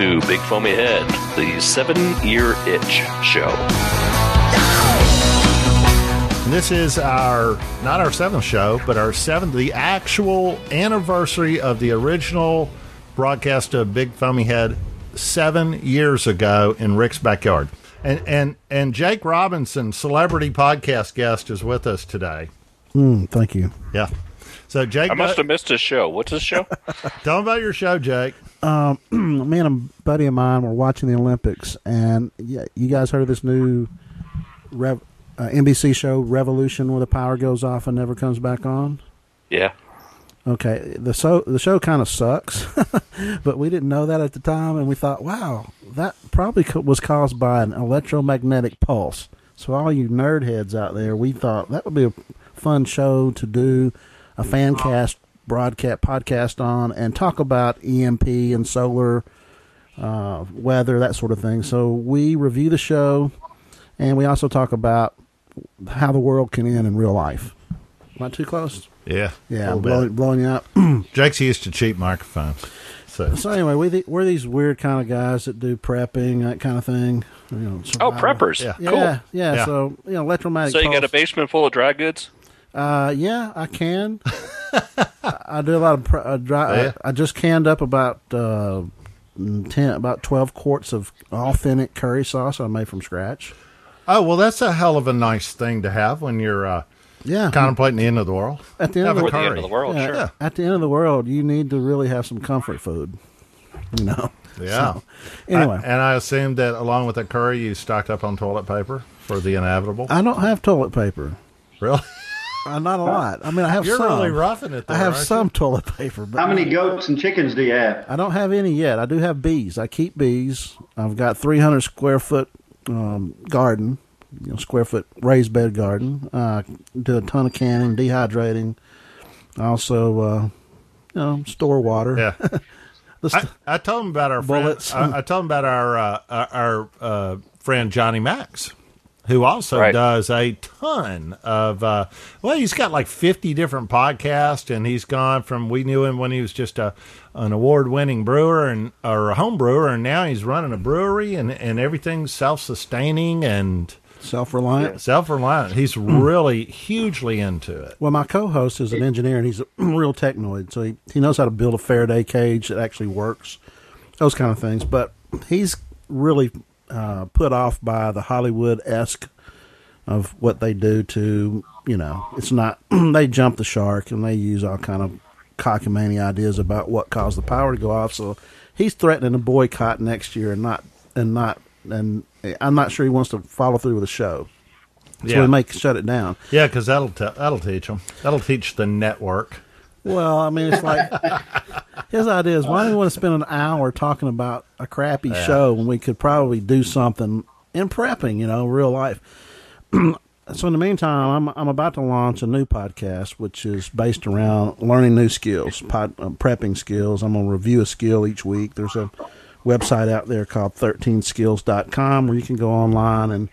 to Big Foamy Head, the seven year itch show. This is our not our seventh show, but our seventh, the actual anniversary of the original broadcast of Big Foamy Head seven years ago in Rick's backyard. And and and Jake Robinson, celebrity podcast guest, is with us today. Mm, thank you. Yeah. So Jake, I must have missed his show. What's his show? tell him about your show, Jake. Um, me and a buddy of mine were watching the Olympics, and yeah, you guys heard of this new Rev, uh, NBC show, Revolution, where the power goes off and never comes back on. Yeah. Okay, the so the show kind of sucks, but we didn't know that at the time, and we thought, wow, that probably co- was caused by an electromagnetic pulse. So all you nerd heads out there, we thought that would be a fun show to do a fan cast broadcast podcast on and talk about EMP and solar uh, weather, that sort of thing. So we review the show, and we also talk about how the world can end in real life. Not too close. Yeah, Yeah, a I'm blowing, blowing you up. Jake's used to cheap microphones, so So anyway, we th- we're these weird kind of guys that do prepping, that kind of thing. You know, Oh, preppers. Yeah. Yeah, Cool. yeah, Yeah. So you know, electromagnetic. So you got a basement full of dry goods? Uh, yeah, I can. I, I do a lot of pre- uh, dry. Oh, yeah? I, I just canned up about uh, ten, about twelve quarts of authentic curry sauce I made from scratch. oh well, that's a hell of a nice thing to have when you're uh, Yeah, contemplating the end of the world. at the end of the, For the end of the world, yeah, sure. at the end of the world, you need to really have some comfort food. You know. Yeah. So, anyway, I- and I assumed that along with the curry, you stocked up on toilet paper for the inevitable. I don't have toilet paper. really? Uh, not a lot. I mean, I have You're some. really roughing it. There, I have aren't some toilet paper, but How many goats and chickens do you have? I don't have any yet. I do have bees. I keep bees. I've got 300 square foot um, garden, you know, square foot raised bed garden. Uh, do a ton of canning, dehydrating. I also, uh, you know, store water. Yeah. I, I told him about our Bullets. Friend, I, I told him about our uh, our, our uh, friend Johnny Max, who also Right. does a ton of. Uh, well, he's got like fifty different podcasts, and he's gone from we knew him when he was just a an award winning brewer and or a home brewer, and now he's running a brewery, and and everything's self sustaining and self-reliant. self reliant. He's really hugely into it. Well, my co-host is an engineer, and he's a real technoid, so he, he knows how to build a Faraday cage that actually works, those kind of things. But he's really uh, put off by the Hollywood esque of what they do to you know. It's not they jump the shark and they use all kind of cockamamie ideas about what caused the power to go off. So he's threatening a boycott next year and not and not and I'm not sure he wants to follow through with the show. So Yeah. we may shut it down. Yeah, because that'll that'll teach them. That'll teach the network. Well, I mean, it's like his idea is why do we want to spend an hour talking about a crappy show when we could probably do something in prepping, you know, real life. so in the meantime, I'm I'm about to launch a new podcast, which is based around learning new skills, pod, uh, prepping skills. I'm gonna review a skill each week. There's a website out there called 13skills.com where you can go online and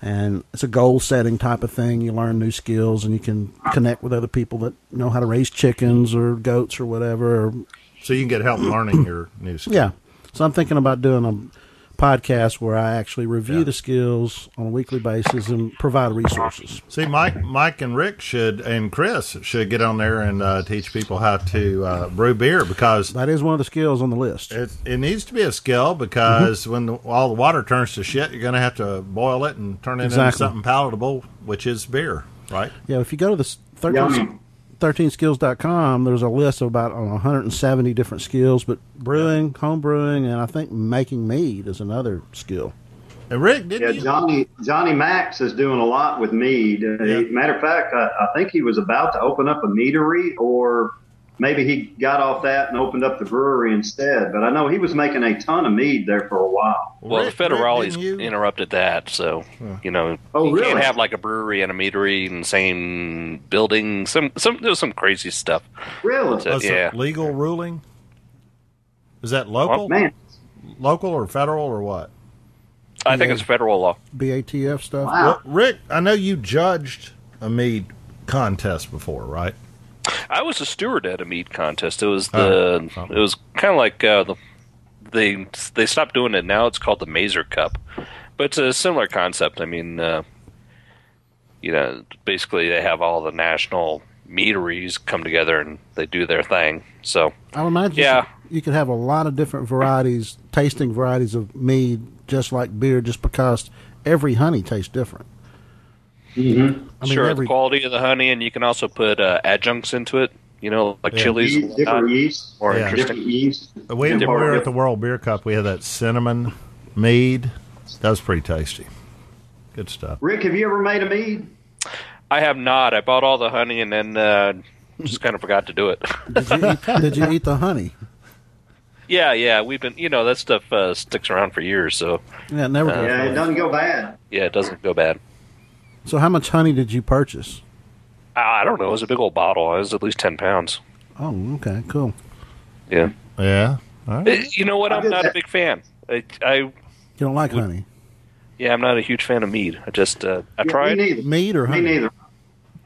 and it's a goal setting type of thing. You learn new skills and you can connect with other people that know how to raise chickens or goats or whatever. So you can get help learning your new skills. yeah. So I'm thinking about doing a podcast where I actually review Yeah. the skills on a weekly basis and provide resources. See, Mike, Mike, and Rick should, and Chris should get on there and uh, teach people how to uh, brew beer because That is one of the skills on the list. it, it needs to be a skill. Because when the, all the water turns to shit, you're going to have to boil it and turn it into something palatable, which is beer, right? Yeah, if you go to the s- 13, Yummy. 13skills.com, there's a list of about uh, 170 different skills, but brewing, home brewing, and I think making mead is another skill. And Rick, didn't Yeah, you? Johnny Johnny Max is doing a lot with mead. Uh, Yeah. Matter of fact, I, I think he was about to open up a meadery, or maybe he got off that and opened up the brewery instead. But I know he was making a ton of mead there for a while. Well, Rick- the federales you- interrupted that, so you know Oh, you can't have like a brewery and a meadery in the same building. Some some there's some crazy stuff. Really, So- That's a yeah. legal ruling. Is that local, man. local or federal or what? I think it's federal law. BATF stuff. Wow. Well, Rick, I know you judged a mead contest before, right? I was a steward at a mead contest. It was the Oh. it was kind of like uh, the they they stopped doing it now. It's called the Mazer Cup, but it's a similar concept. I mean, uh, you know, basically they have all the national meaderies come together and they do their thing. So I would imagine Yeah. you could have a lot of different varieties, tasting varieties of mead, just like beer, just because every honey tastes different. Mm-hmm. I mean, sure, every the quality of the honey, and you can also put uh, adjuncts into it. You know, like Yeah. chilies. and Yeast, different yeast, More Yeah. interesting. different yeast. We, we Different- were at the World Beer Cup. We had that cinnamon mead. That was pretty tasty. Good stuff. Rick, have you ever made a mead? I have not. I bought all the honey and then uh, just kind of forgot to do it. did you eat, did you eat the honey? yeah, yeah. We've been, you know, that stuff uh, sticks around for years, so Yeah, it never. Uh, Yeah, it doesn't go bad. yeah, it doesn't go bad. So, how much honey did you purchase? I don't know. It was a big old bottle. It was at least ten pounds. Oh, okay, cool. Yeah. Yeah. All right. Eh, You know what? I I'm did not a big fan. I, I You don't like Would- honey, yeah, I'm not a huge fan of mead. I just uh, I Yeah, tried. Me neither. mead or Me honey? neither.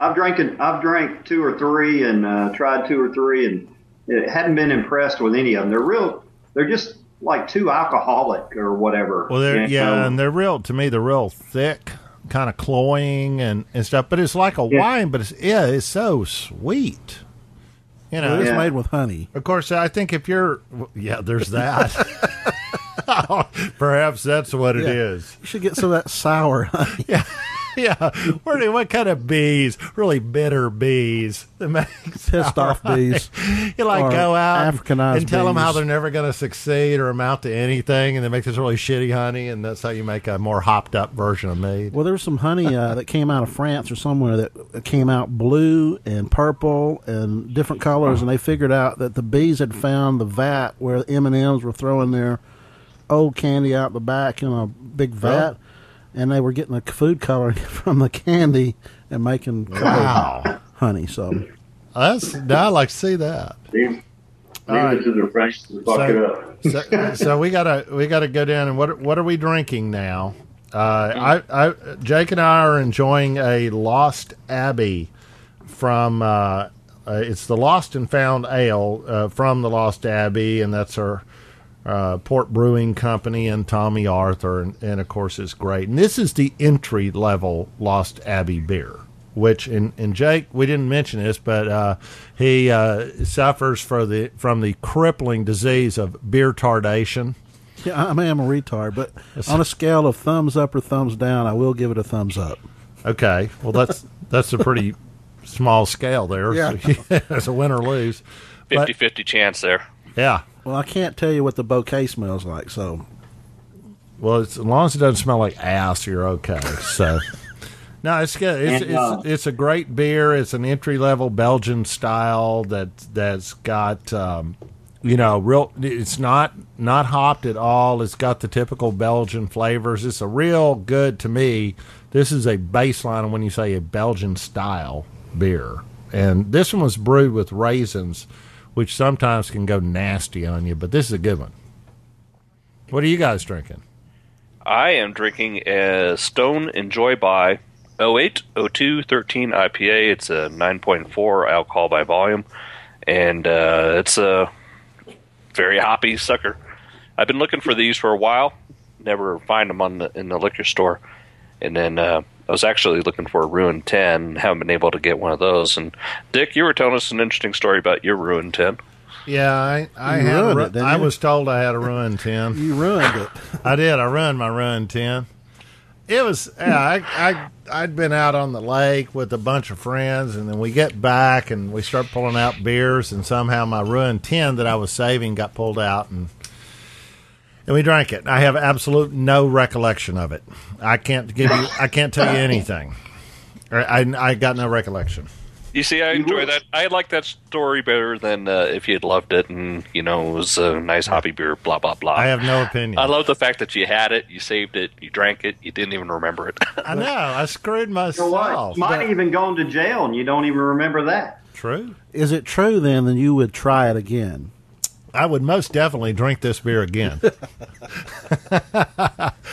I've drank I've drank two or three and uh, tried two or three and it hadn't been impressed with any of them. They're real. They're just like too alcoholic or whatever. Well, they're, yeah, know? and they're real to me. They're real thick, kind of cloying and, and stuff. But it's like a Yeah. wine. But it's yeah, it's so sweet. You know, it's Yeah. made with honey. Of course, I think if you're, yeah, there's that. Perhaps that's what it Yeah. is. You should get some of that sour honey. Yeah, where do, what kind of bees? Really bitter bees Pissed off bees. You like go out Africanized and tell them how they're never going to succeed or amount to anything, and they make this really shitty honey, and that's how you make a more hopped up version of mead. Well, there was some honey uh, that came out of France or somewhere that came out blue and purple and different colors, and they figured out that the bees had found the vat where M and M's were throwing their old candy out the back in a big vat, and they were getting the food coloring from the candy and making Wow, honey. So that's now I like to see that. Leave, leave right. it to the French to fuck it up. so, so we gotta we gotta go down and what what are we drinking now? Uh, I, I Jake and I are enjoying a Lost Abbey from uh, uh, it's the Lost and Found Ale uh, from the Lost Abbey, and that's our uh, Port Brewing Company and Tomme Arthur, and, and of course it's great. And this is the entry level Lost Abbey beer, which and, and Jake we didn't mention this, but uh, he uh, suffers for the from the crippling disease of beer tardation. yeah, I mean I'm a retard, but on a scale of thumbs up or thumbs down, I will give it a thumbs up. Okay, well that's that's a pretty small scale there. Yeah. it's a win or lose. But- 50-50 chance there. Yeah. Well, I can't tell you what the bouquet smells like, so Well, it's, as long as it doesn't smell like ass, you're okay. So, no, it's good. It's And, uh, it's, it's a great beer. It's an entry level Belgian style that that's got um, you know real. It's not not hopped at all. It's got the typical Belgian flavors. It's a real good to me. This is a baseline when you say a Belgian style beer, and this one was brewed with raisins, which sometimes can go nasty on you. But this is a good one. What are you guys drinking? I am drinking a Stone Enjoy by 08 02 13 IPA. It's a 9.4 alcohol by volume, and uh, it's a very hoppy sucker. I've been looking for these for a while, never find them on the, in the liquor store, and then uh, I was actually looking for a Ruin 10. Haven't been able to get one of those. And Dick, you were telling us an interesting story about your Ruin 10. Yeah, I I You had ruined ru- it, I was told I had a ruin ten. you ruined it. I did. I ruined my run ten. It was yeah. I I I'd been out on the lake with a bunch of friends, and then we get back and we start pulling out beers, and somehow my run ten that I was saving got pulled out, and and we drank it. I have absolute no recollection of it. I can't give you. I can't tell you anything. I I, I got no recollection. You see, I enjoy that. I like that story better than uh, if you had loved it and you know it was a nice hoppy beer. Blah blah blah. I have no opinion. I love the fact that you had it, you saved it, you drank it, you didn't even remember it. I know. I screwed You know myself. what? Might have even gone to jail and you don't even remember that. True. Is it true then that you would try it again? I would most definitely drink this beer again.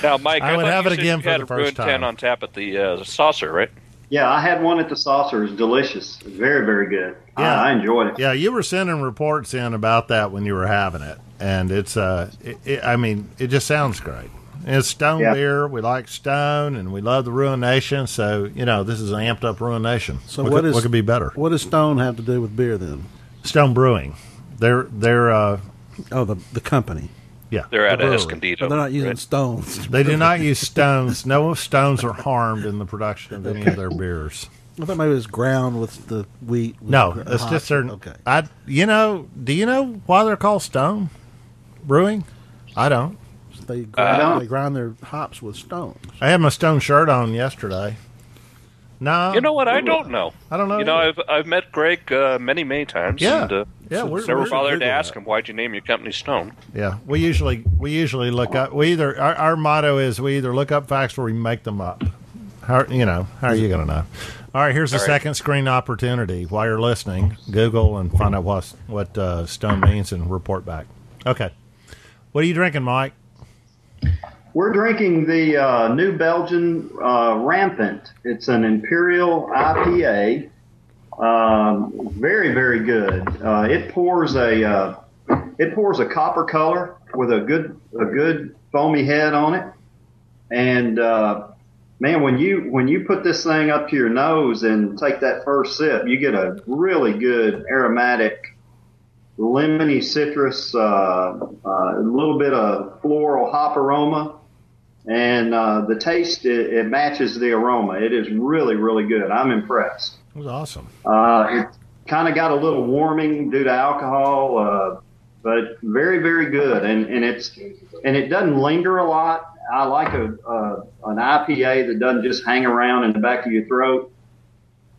now, Mike, I would have you it again for the first time. 10 on tap at the uh, saucer, right? Yeah, I had one at the saucer. It's delicious. Very, very good. Yeah. I, I enjoyed it. yeah, you were sending reports in about that when you were having it. and it's uh, it, it, I mean, it just sounds great. And it's Stone Yeah. beer. We like Stone, and we love the Ruination. So you know, this is an amped up Ruination. So what, what could, is- what could be better? What does Stone have to do with beer then? Stone Brewing. They're they're uh, Oh, the the company. yeah. They're out the of brewery. Escondido. They're not using right? stones. They do not use stones. No stones are harmed in the production of any of their beers. I thought maybe it was ground with the wheat. with No, the it's hops. just certain. Okay. I, you know, do you know why they're called Stone Brewing? I don't. They grind, don't. they grind their hops with stones. I had my Stone shirt on yesterday. No, You know what? I don't know. I don't know You know. I've I've met Greg uh, many many times. Yeah. and, uh, Yeah, we're- never we're- bothered to ask that. him why'd you name your company Stone. Yeah, we usually we usually look up. We either our, our motto is we either look up facts or we make them up. How you know? How are you going to know? All right, here's a All right. second screen opportunity. While you're listening, Google and find out what what uh, Stone means and report back. Okay, what are you drinking, Mike? We're drinking the uh, New Belgium uh, Rampant. It's an Imperial IPA. Um, very, very good. Uh, it pours a uh, it pours a copper color with a good a good foamy head on it. And uh, man, when you when you put this thing up to your nose and take that first sip, you get a really good aromatic lemony citrus, uh, uh, a little bit of floral hop aroma, and uh, the taste it, it matches the aroma. It is really, really good. I'm impressed. It was awesome. Uh, it kind of got a little warming due to alcohol, uh, but very, very good. And, and it's and it doesn't linger a lot. I like a, uh, an IPA that doesn't just hang around in the back of your throat.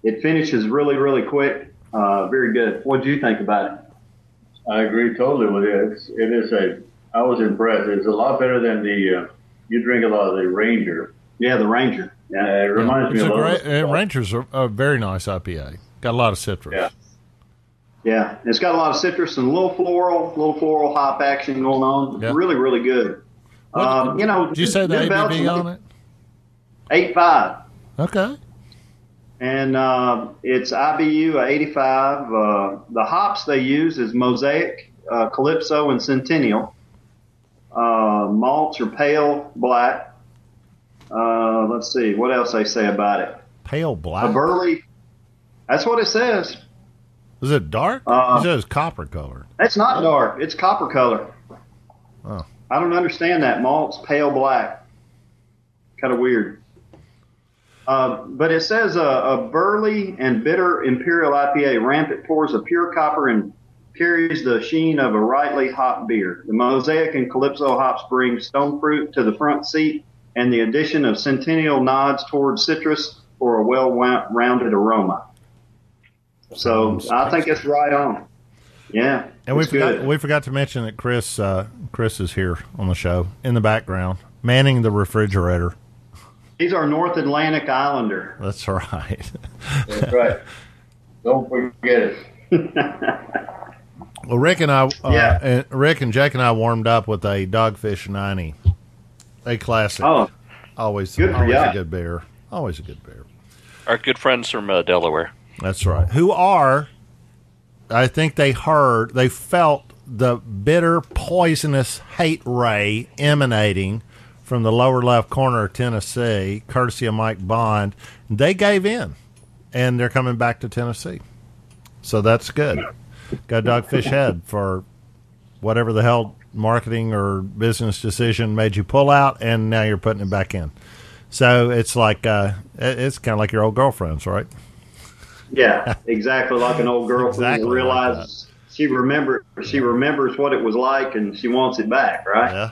It finishes really, really quick. Uh, very good. What do you think about it? I agree totally with it. It's, it is a. I was impressed. It's a lot better than the. You drink a lot of the Ranger. Yeah, the Ranger. Yeah. it reminds it's me a a lot. great, uh, Rangers are a very nice IPA. Got a lot of citrus. Yeah. Yeah, it's got a lot of citrus and a little floral, little floral hop action going on. Yeah. Really, really good. What- um, you know, Did you say the New ABV Belgium, on it? Eight five, Okay. and uh, it's IBU eighty five. Uh, the hops they use is Mosaic, uh, Calypso, and Centennial. Uh, malts are pale black. Uh, let's see what else they say about it. Pale A black. burley. That's what it says. Is it dark? Uh, it says copper color. It's not dark. It's copper color. Oh. I don't understand that. Malt's pale black. Kind of weird. Uh, but it says a, a burly and bitter imperial IPA. Rampant pours a pure copper and carries the sheen of a rightly hop beer. The Mosaic and Calypso hops bring stone fruit to the front seat, and the addition of Centennial nods towards citrus for a well-rounded aroma. So I think it's right on. Yeah, And we it's forgot good. we forgot to mention that Chris uh, Chris is here on the show in the background, manning the refrigerator. He's our North Atlantic Islander. That's right. That's right. Don't forget it. Well, Rick and I, uh, Yeah. and Rick and Jake and I warmed up with a Dogfish ninety, a classic. Oh, always, good for always ya. a good beer. Always a good beer. Our good friends from uh, Delaware. That's right. Who are? I think they heard, they felt the bitter, poisonous hate ray emanating from the lower left corner of Tennessee, courtesy of Mike Bond. They gave in, and they're coming back to Tennessee. So that's good. Got Dogfish Head for whatever the hell marketing or business decision made you pull out, and now you're putting it back in. So it's like uh, it's kind of like your old girlfriends, right? yeah, exactly like an old girlfriend Exactly like realizes she remember she remembers what it was like and she wants it back, right? Yeah.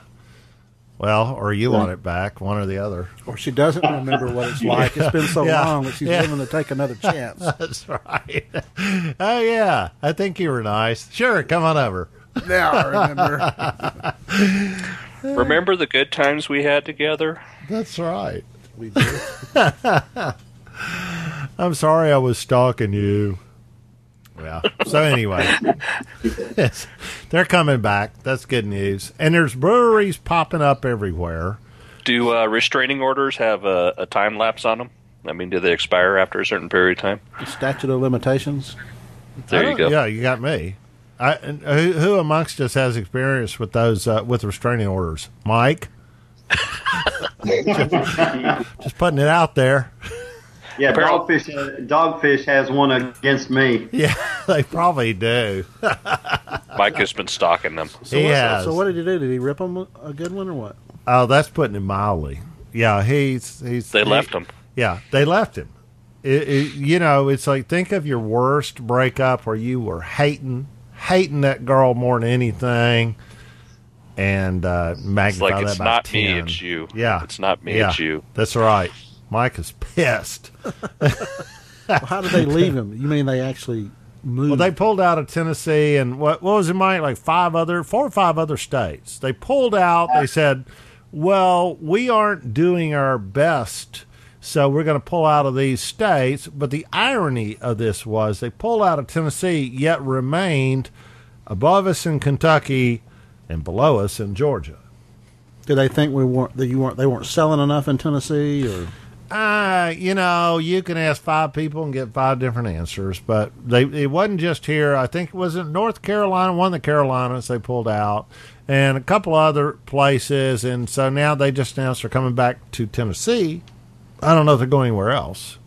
Well, or you want it back, one or the other. Or she doesn't remember what it's like. It's been so Yeah. long that she's Yeah. willing to take another chance. That's right. Oh yeah, I think you were nice. Sure, come on over. now I remember. Remember the good times we had together? That's right. We did. I'm sorry I was stalking you. Yeah. So anyway, yes, they're coming back. That's good news. And there's breweries popping up everywhere. Do uh, restraining orders have a, a time lapse on them? I mean, do they expire after a certain period of time? Statute of limitations. There you go. Yeah, you got me. I, who, who amongst us has experience with those uh, with restraining orders? Mike, just putting it out there. Yeah, Apparel- dogfish. uh, Dogfish has one against me. Yeah, they probably do. Mike has been stalking them. So, He has. so what did he do? Did he rip him a good one or what? Oh, that's putting it mildly. Yeah, he's he's. They he- left him. Yeah, they left him. It, it, you know, it's like think of your worst breakup where you were hating, hating that girl more than anything, and uh, It's magnify like that it's not 10. me, it's you. Yeah, It's not me, Yeah, it's you. That's right. Mike is pissed. Well, how did they leave him? You mean they actually moved? Well, they pulled out of Tennessee and what what was it, Mike? Like five other, four or five other states. They pulled out. They said, "Well, we aren't doing our best, so we're going to pull out of these states." But the irony of this was they pulled out of Tennessee, yet remained above us in Kentucky and below us in Georgia. did they think we weren't that you weren't they weren't selling enough in Tennessee or? Uh, you know, you can ask five people and get five different answers, but they it wasn't just here. I think it was in North Carolina, one of the Carolinas they pulled out, and a couple other places, and so now they just announced they're coming back to Tennessee. I don't know if they're going anywhere else.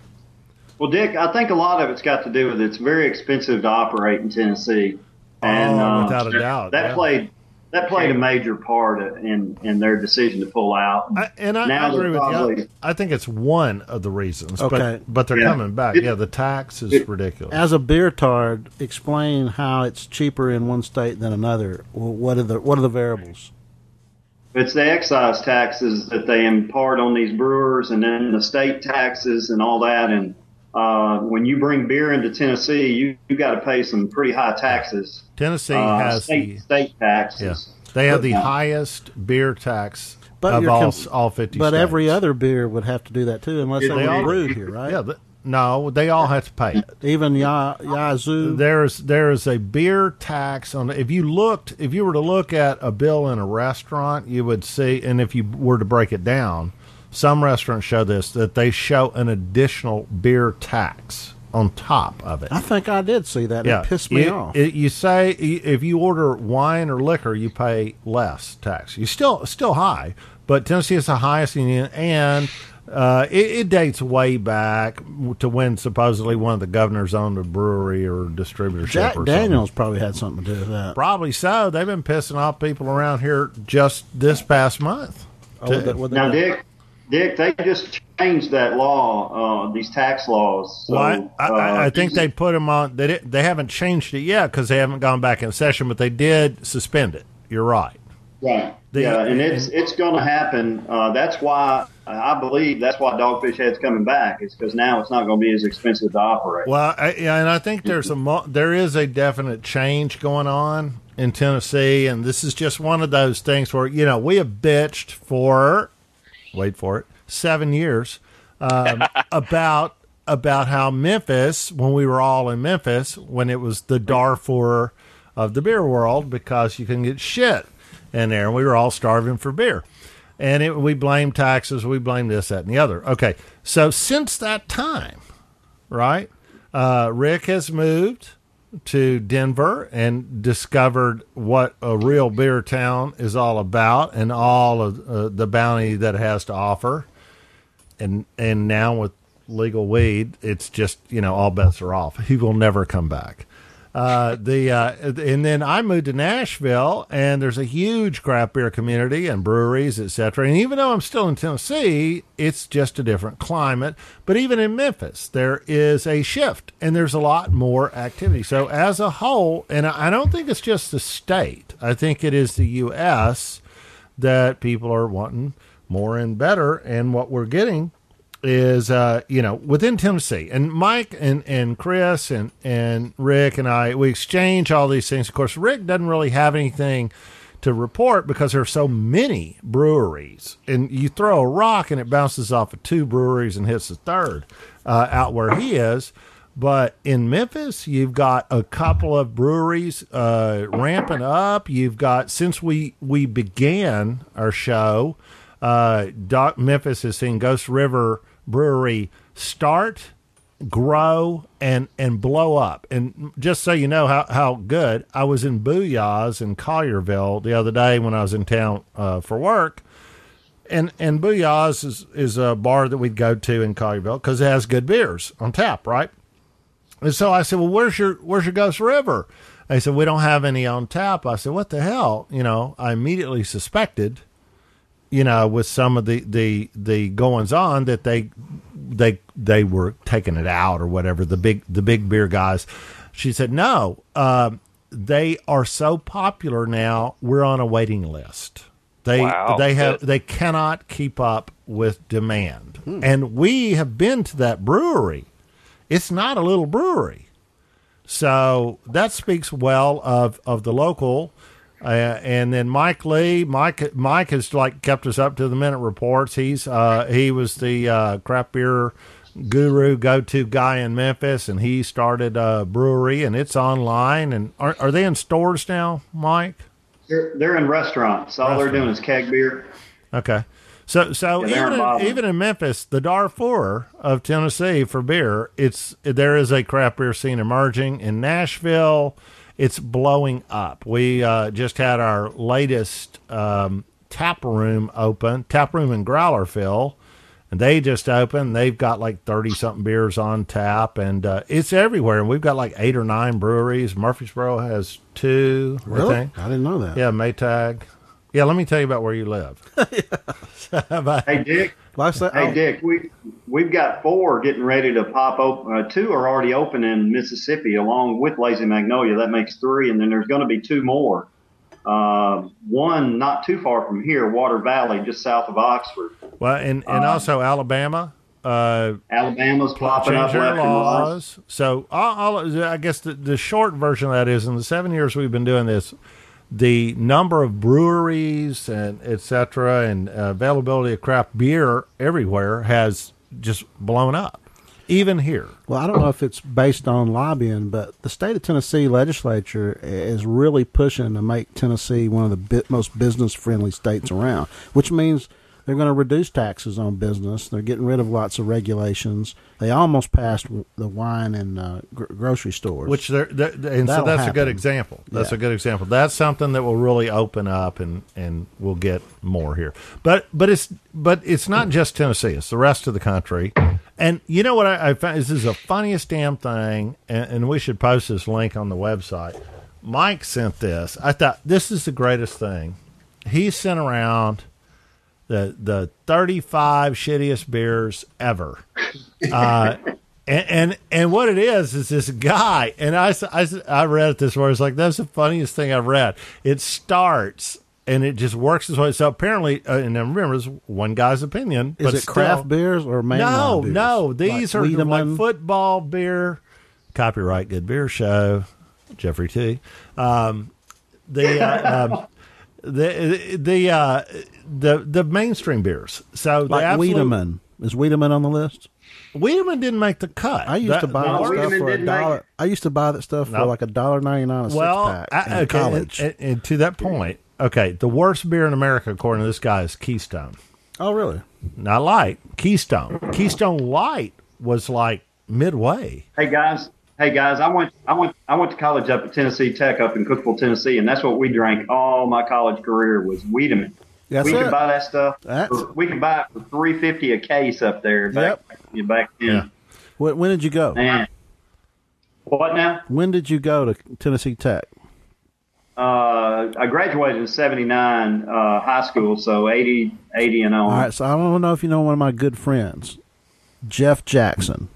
Well, Dick, I think a lot of it's got to do with it's very expensive to operate in Tennessee, and Oh, uh, without a doubt, that yeah. played that played a major part in in their decision to pull out. I, and I, Now I agree they're with you. probably- I think it's one of the reasons, Okay. but but they're Yeah. coming back. It- yeah, the tax is it- ridiculous. As a beer tard, explain how it's cheaper in one state than another. Well, What are the what are the variables? It's the excise taxes that they impart on these brewers, and then the state taxes and all that. And uh, when you bring beer into Tennessee, you you got to pay some pretty high taxes. Tennessee uh, has state the state taxes. yeah, they have the highest beer tax But of all com- all fifty. But states. every other beer would have to do that too, unless Yeah, they, they were all- brewed here, right? Yeah, th- no, they all have to pay it. Even Ya Yazoo. There's there is a beer tax on. If you looked, if you were to look at a bill in a restaurant, you would see, and if you were to break it down, some restaurants show this that they show an additional beer tax on top of it. I think I did see that. It pissed me you, off. it- you say if you order wine or liquor, you pay less tax. You still still high, but Tennessee is the highest in the and uh, it, it dates way back to when supposedly one of the governors owned a brewery or distributorship. Jack or something. Daniels probably had something to do with that. Probably so. They've been pissing off people around here just this past month. Oh, would they- would they- Now, Dick, Dick, they just changed that law, uh, these tax laws. So, well, I, I, I uh, think they put them on. They di- they haven't changed it yet because they haven't gone back in session, but they did suspend it. You're right. Right. The- yeah, and it's it's going to happen. Uh, that's why I believe that's why Dogfish Head's coming back. Is because now it's not going to be as expensive to operate. Well, I, yeah, and I think there's a there is a definite change going on in Tennessee, and this is just one of those things where you know we have bitched for wait for it seven years um, about about how Memphis when we were all in Memphis when it was the Darfur of the beer world because you can get shit in there, and we were all starving for beer. And it, we blame taxes, we blame this, that, and the other. Okay, so since that time, right? Uh, Rick has moved to Denver and discovered what a real beer town is all about and all of uh, the bounty that it has to offer. And and now with legal weed, it's just you know all bets are off. He will never come back. Uh, the uh, and then I moved to Nashville, and there's a huge craft beer community and breweries, etc. And even though I'm still in Tennessee, it's just a different climate. But even in Memphis, there is a shift, and there's a lot more activity. So as a whole, and I I don't think it's just the state. I think it is the U.S. that people are wanting more and better, and what we're getting is uh, you know within Tennessee and Mike and and Chris and and Rick and I we exchange all these things. Of course, Rick doesn't really have anything to report because there are so many breweries, and you throw a rock and it bounces off of two breweries and hits the third uh, out where he is. But in Memphis, you've got a couple of breweries uh, ramping up. You've got since we we began our show, uh, Doc Memphis has seen Ghost River Brewery start grow and and blow up. And just so you know how, how good, I was in Booyah's in Collierville the other day when I was in town uh, for work. And and Booyah's is, is a bar that we'd go to in Collierville because it has good beers on tap, right? And so I said, "Well, where's your where's your Ghost River?" They said, "We don't have any on tap." I said, "What the hell?" You know, I immediately suspected, you know, with some of the the the goings on that they they they were taking it out or whatever. The big the big beer guys. She said, "No, uh, they are so popular now. We're on a waiting list. They Wow. they have they cannot keep up with demand, and we have been to that brewery." it's not a little brewery. So that speaks well of, of the local. Uh, and then Mike Lee, Mike Mike has like kept us up to the minute reports. He's uh, he was the uh, craft beer guru go to guy in Memphis, and he started a brewery, and it's online. And are are they in stores now, Mike? They're, they're in restaurants. All they're doing is keg beer. Okay. So so Yeah, even in, even in Memphis, the Darfur of Tennessee for beer, it's there is a craft beer scene emerging in Nashville. It's blowing up. We uh, just had our latest um, tap room open, tap room in Growlerville, and they just opened. They've got like thirty something beers on tap, and uh, it's everywhere. And we've got like eight or nine breweries. Murfreesboro has two. I Really? think. I didn't know that. Yeah, Maytag. Yeah, let me tell you about where you live. Hey Dick. Like Hey oh, Dick, we we've got four getting ready to pop open. Uh, two are already open in Mississippi, along with Lazy Magnolia. That makes three, and then there's going to be two more. Uh, one not too far from here, Water Valley, just south of Oxford. Well, and and also Alabama, uh, Alabama's popping up change their left and right. laws. So, all, all, I guess the, the short version of that is, in the seven years we've been doing this, the number of breweries and etc. and availability of craft beer everywhere has just blown up, even here. Well, I don't know if it's based on lobbying, but the state of Tennessee legislature is really pushing to make Tennessee one of the most business friendly states around, which means they're going to reduce taxes on business. They're getting rid of lots of regulations. They almost passed the wine and uh, gr- grocery stores. Which they're, they're- and so That'll that's a good example. That's Yeah. a good example. That's something that will really open up, and and we'll get more here. But but it's but it's not just Tennessee. It's the rest of the country. And you know what I, I found? This is the funniest damn thing, and, and we should post this link on the website. Mike sent this. I thought this is the greatest thing. He sent around the the 35 shittiest beers ever. Uh, and, and and what it is is this guy, and I I read it this where it's like that's the funniest thing I've read. It starts and it just works its way. So apparently, uh, and then remember, it's one guy's opinion. is but it craft still- beers or mainline No, beers? no, these Like are Wiedemann? like football beer. Copyright Good Beer Show, Jeffrey T. Um, the uh, um, the the uh, the the mainstream beers. So the like absolute- Wiedemann. Is Wiedemann on the list? Wiedemann didn't make the cut. I used That- to buy that stuff for a didn't make dollar. I used to buy that stuff for like a dollar ninety nine a well, six pack I- in okay, college. And, and, and to that point, okay, the worst beer in America, according to this guy, is Keystone. oh, really? Not light, Keystone. Keystone Light was like midway. Hey guys, hey guys, I went I went I went to college up at Tennessee Tech up in Cookeville, Tennessee, and that's what we drank all my college career was Wiedemann. That's we it. could buy that stuff. That's- for- we could buy it for three fifty a case up there back you back then. Yeah. When, when did you go? Man. What now? When did you go to Tennessee Tech? Uh, I graduated in '79 uh, high school, so 80, 80 and on. All right, so I don't know if you know one of my good friends, Jeff Jackson.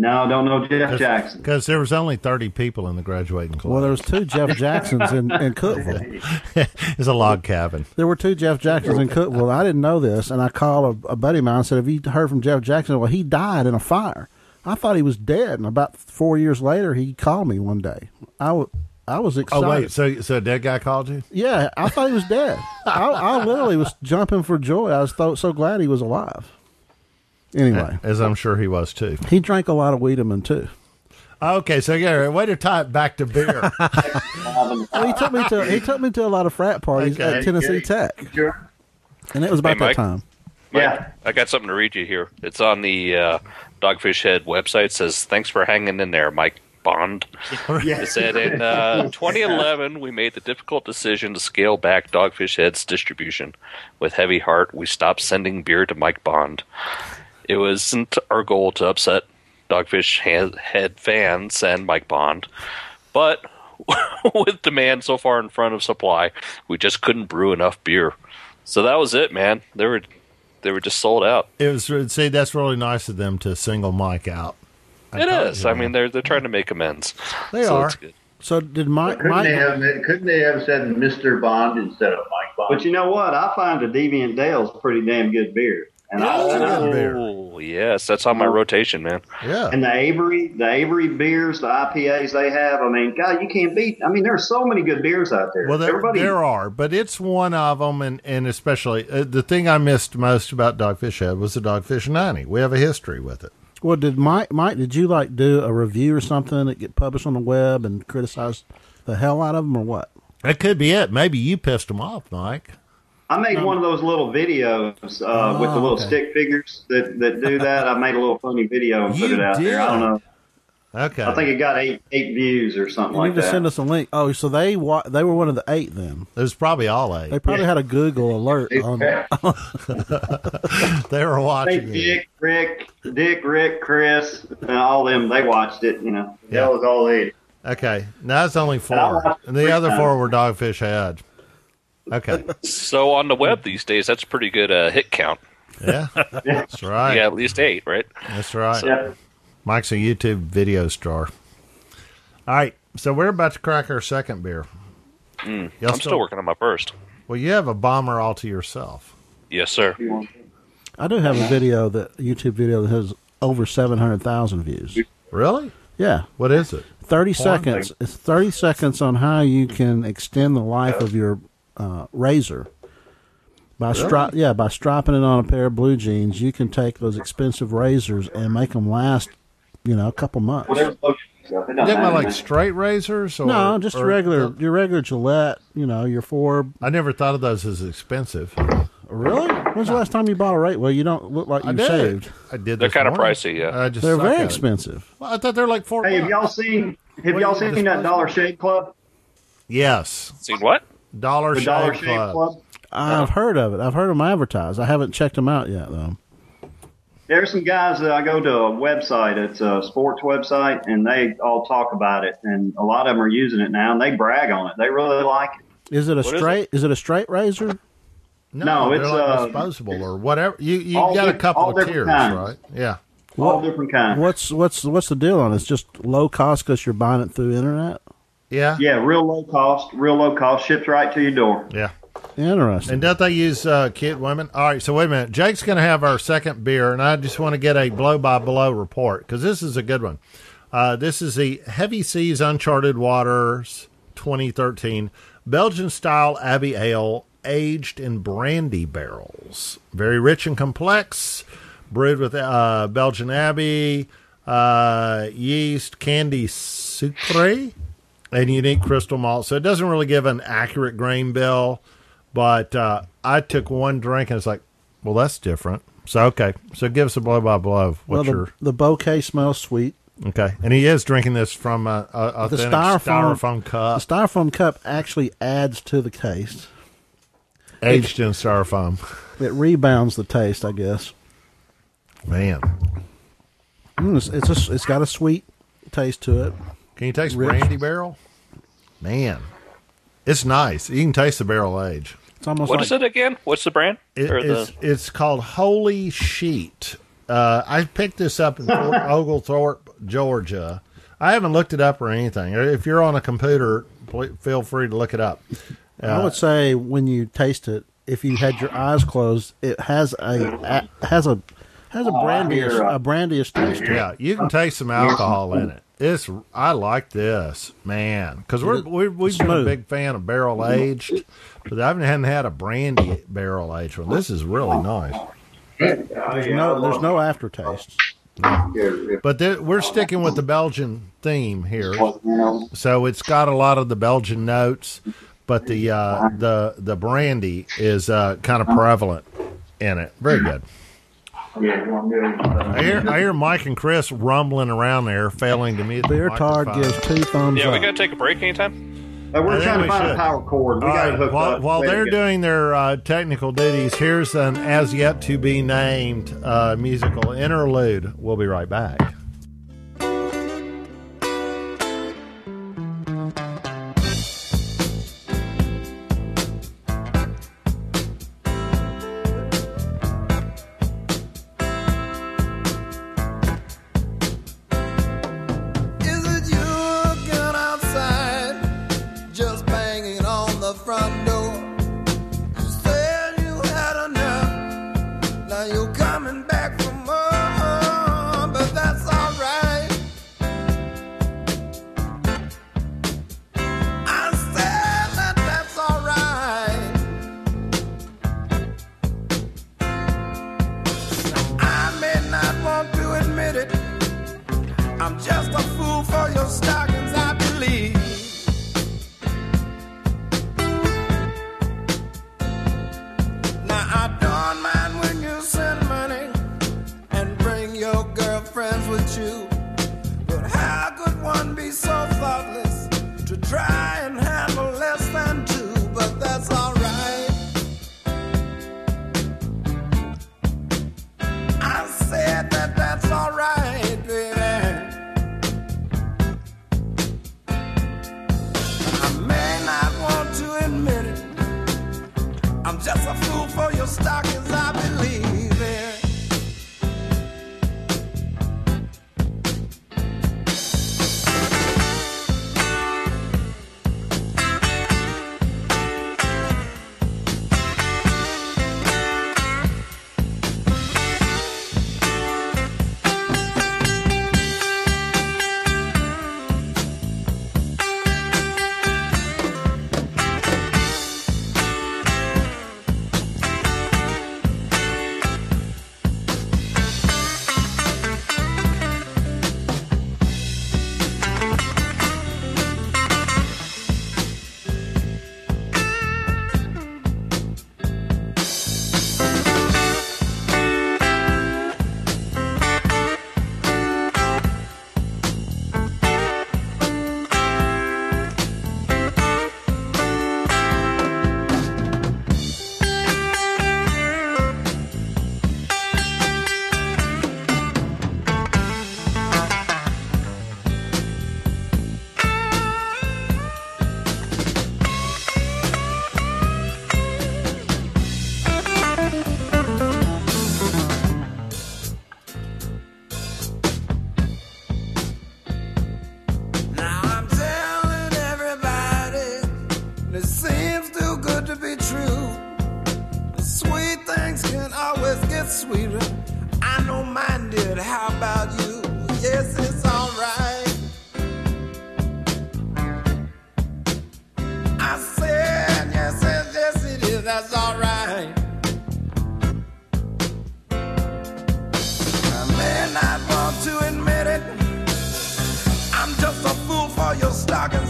No, I don't know Jeff Jackson. Because there was only 30 people in the graduating class. Well, there was two Jeff Jacksons in, in Cookeville. it's a log cabin. There were two Jeff Jacksons in Cookeville. I didn't know this, and I called a, a buddy of mine and said, "Have you heard from Jeff Jackson?" Well, he died in a fire. I thought he was dead, and about four years later, he called me one day. I was I was excited. Oh, wait. So, so a dead guy called you? Yeah, I thought he was dead. I, I literally was jumping for joy. I was so, so glad he was alive. Anyway, As I'm sure he was too. he drank a lot of Wiedemann too. Okay, so yeah, way to tie it back to beer. Well, he took me to he took me to a lot of frat parties Okay. at Tennessee Okay. Tech, and it was about Hey, that Mike. time. Yeah. I got something to read you here. It's on the uh, Dogfish Head website says, "Thanks for hanging in there, Mike Bond." Yeah. It said in uh, 2011 we made the difficult decision to scale back Dogfish Head's distribution. With heavy heart, we stopped sending beer to Mike Bond. It wasn't our goal to upset Dogfish Head Head fans and Mike Bond, but with demand so far in front of supply, we just couldn't brew enough beer. So that was it, man. They were they were just sold out. It was see that's really nice of them to single Mike out. I It told is. you, I mean, they're they're trying to make amends. They so are. It's good. So did Mike? Couldn't Mike they have couldn't they have said Mr. Bond instead of Mike Bond? But you know what? I find a Deviant Dale's pretty damn good beer. And, I, Yeah, and, I- good beer. Yes, that's on my rotation, man. yeah. and the Avery, the Avery beers, the IPAs they have. I mean, God, you can't beat. I mean, there's so many good beers out there. Well, there, Everybody, there are, but it's one of them, and, and especially uh, the thing I missed most about Dogfish Head was the Dogfish 90. We have a history with it. Well, did Mike? Mike, did you like do a review or something that get published on the web and criticize the hell out of them, or what? That could be it. Maybe you pissed them off, Mike. I made one of those little videos uh, with the Oh, little okay. stick figures that, that do that. I made a little funny video and put it out there. I don't know. Okay. I think it got eight eight views or something You like need to that. send us a link. Oh, so they wa- they were one of the eight then. it was probably all eight. They probably had a Google alert on. They were Hey, watching it. Dick, Rick, Dick, Rick, Chris, and all them. They watched it. You know. that was all eight. Okay. Now it's only four. watched And the other times. four were Dogfish Head. Okay. So on the web these days, that's a pretty good uh, hit count. Yeah. That's right. Yeah, at least eight, right? That's right. Yeah. Mike's a YouTube video star. All right. So we're about to crack our second beer. Y'all I'm still working on my first. Well, you have a bomber all to yourself. Yes, sir. I do have a video that YouTube video that has over seven hundred thousand views. Really? Yeah, What is it? thirty Porn seconds. It's thirty seconds on how you can extend the life of your uh, razor. By stri- yeah, by strapping it on a pair of blue jeans, you can take those expensive razors and make them last, you know, a couple months. Whatever lotion stuff, it You doesn't talking about like straight razors? Or, No, just or- your regular, your regular Gillette. You know, your four. I never thought of those as expensive. Really? When's the last time you bought a rate? Well, you don't look like I you did. saved. I did. They're this kinda pricey, yeah. I just They're very at expensive. Well, I thought they're like four. Hey, have y'all seen? Have What y'all seen that? Dollar Shave Club? Yes, Seen what? Dollar The Shave Dollar Club. Shave Club. I've heard of it. I've heard them advertised. I haven't checked them out yet, though. There's some guys that I go to a website. It's a sports website, and they all talk about it. And a lot of them are using it now, and they brag on it. They really like it. Is it a What is straight? Is it a straight razor? No, No, it's, like uh, disposable or whatever. You you all got a couple all of different tiers, kinds. right? Yeah. All different kinds. What's what's what's the deal on it? It's just low cost because you're buying it through internet. Yeah. Yeah, real low cost. Real low cost. Ships right to your door. Yeah. Interesting. And don't they use uh, kid women? All right, so wait a minute. Jake's going to have our second beer, and I just want to get a blow by blow report because this is a good one. Uh, this is the Heavy Seas Uncharted Waters 2013 Belgian style Abbey Ale aged in brandy barrels. Very rich and complex, brewed with uh, Belgian Abbey, uh, yeast, candy sucre, and unique crystal malt. So it doesn't really give an accurate grain bill, but uh, I took one drink and it's like, well, that's different. So okay, so give us a blow by blow. of well, the, your the bouquet smells sweet. okay? And he is drinking this from a, a The styrofoam, styrofoam cup, The styrofoam cup actually adds to the taste. aged in styrofoam. It rebounds the taste, I guess. Man, Mm, it's it's, a, it's got a sweet taste to it. Can you taste Rich. brandy barrel? Man, it's nice. You can taste the barrel age. It's almost What like is it again? What's the brand? It, it's, the it's called Holy Sheet. Uh, I picked this up in Oglethorpe, Georgia. I haven't looked it up or anything. If you're on a computer, pl- feel free to look it up. I would say when you taste it, if you had your eyes closed, it has a, a has a has a Oh, I brandyish uh, a brandyish taste. to it. Yeah, you can taste some alcohol in it. It's I like this man because we're, we're we've been a big fan of barrel aged, but I haven't hadn't had a brandy barrel aged one. This is really nice. There's no there's no aftertaste. But th- we're sticking with the Belgian theme here. So it's got a lot of the Belgian notes, but the uh, the the brandy is uh, kind of prevalent in it. Very good. Yeah, one million. I hear, I hear Mike and Chris rumbling around there, failing to meet. the Beer Tard gives two thumbs Yeah, up. we got to take a break anytime. Uh, we're think trying we to find should. a power cord. We All got to hook while, up. while Way they're doing their uh, technical duties, here's an as yet to be named uh, musical interlude. We'll be right back.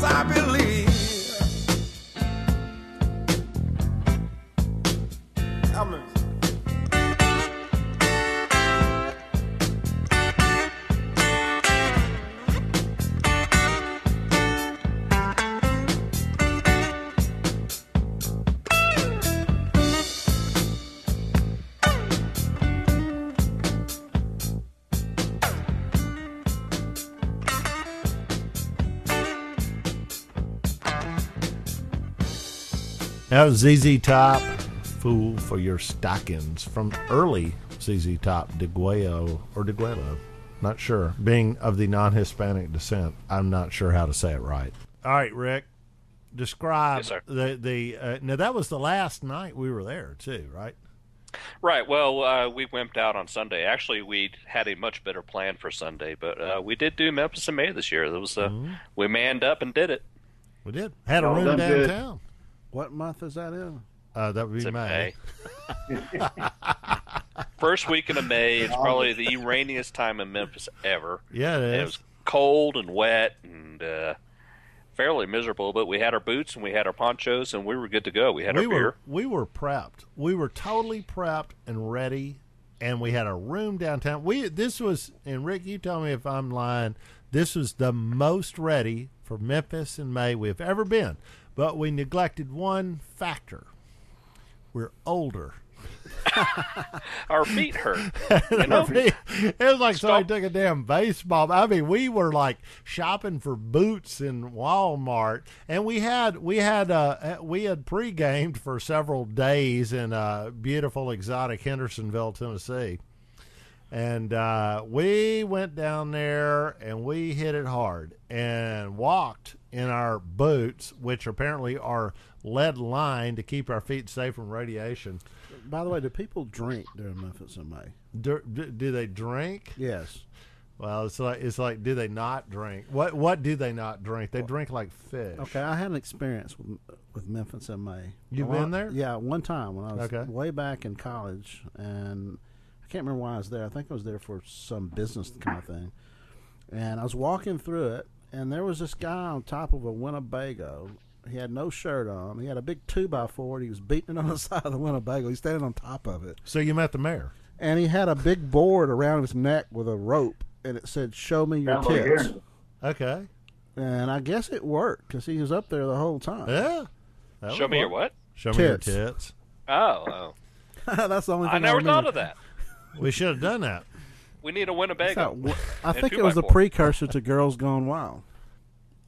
I believe. That was ZZ Top, "Fool for Your Stockings" from early ZZ Top, Degüello or Degüello, not sure. Being of the non-Hispanic descent, I'm not sure how to say it right. All right, Rick, describe Yes, the the. Uh, now that was the last night we were there too, right? Right. Well, uh, we wimped out on Sunday. Actually, we had a much better plan for Sunday, but uh, we did do Memphis in May this year. It was uh, Mm-hmm. we manned up and did it. We did. Had a Y'all room done good. Downtown. What month is that in? Uh, that would be It's May. May. First weekend of May. It's probably the rainiest time in Memphis ever. Yeah, it It was cold and wet and uh, fairly miserable, but we had our boots and we had our ponchos and we were good to go. We had we our were beer. we were prepped. We were totally prepped and ready and we had a room downtown. We this was and Rick, you tell me if I'm lying. This was the most ready for Memphis in May we've ever been, but we neglected one factor. We're older. Our feet hurt. You know? it was like somebody took a damn baseball. I mean, we were like shopping for boots in Walmart, and we had we had uh we had pre-gamed for several days in uh, beautiful exotic Hendersonville, Tennessee, and uh, we went down there and we hit it hard and walked in our boots, which apparently are lead lined to keep our feet safe from radiation. By the way, do people drink during Memphis in May? Do, do, do they drink? Yes. Well, it's like it's like, do they not drink? What what do they not drink? They drink like fish. Okay, I had an experience with with Memphis in May. You've been there? Yeah, one time when I was Okay. way back in college, and can't remember why I was there. I think I was there for some business kind of thing. And I was walking through it, and there was this guy on top of a Winnebago. He had no shirt on. He had a big two by four. And he was beating it on the side of the Winnebago. He's standing on top of it, So you met the mayor. and he had a big board around his neck with a rope, and it said "Show me your tits." Okay. And I guess it worked because he was up there the whole time. Yeah. That Show would me your what? Show me your Tits. tits. Oh, oh. That's the only thing I never remember. thought of that. We should have done that. We need a I Winnebago. thought- I think it was by the precursor to Girls Gone Wild.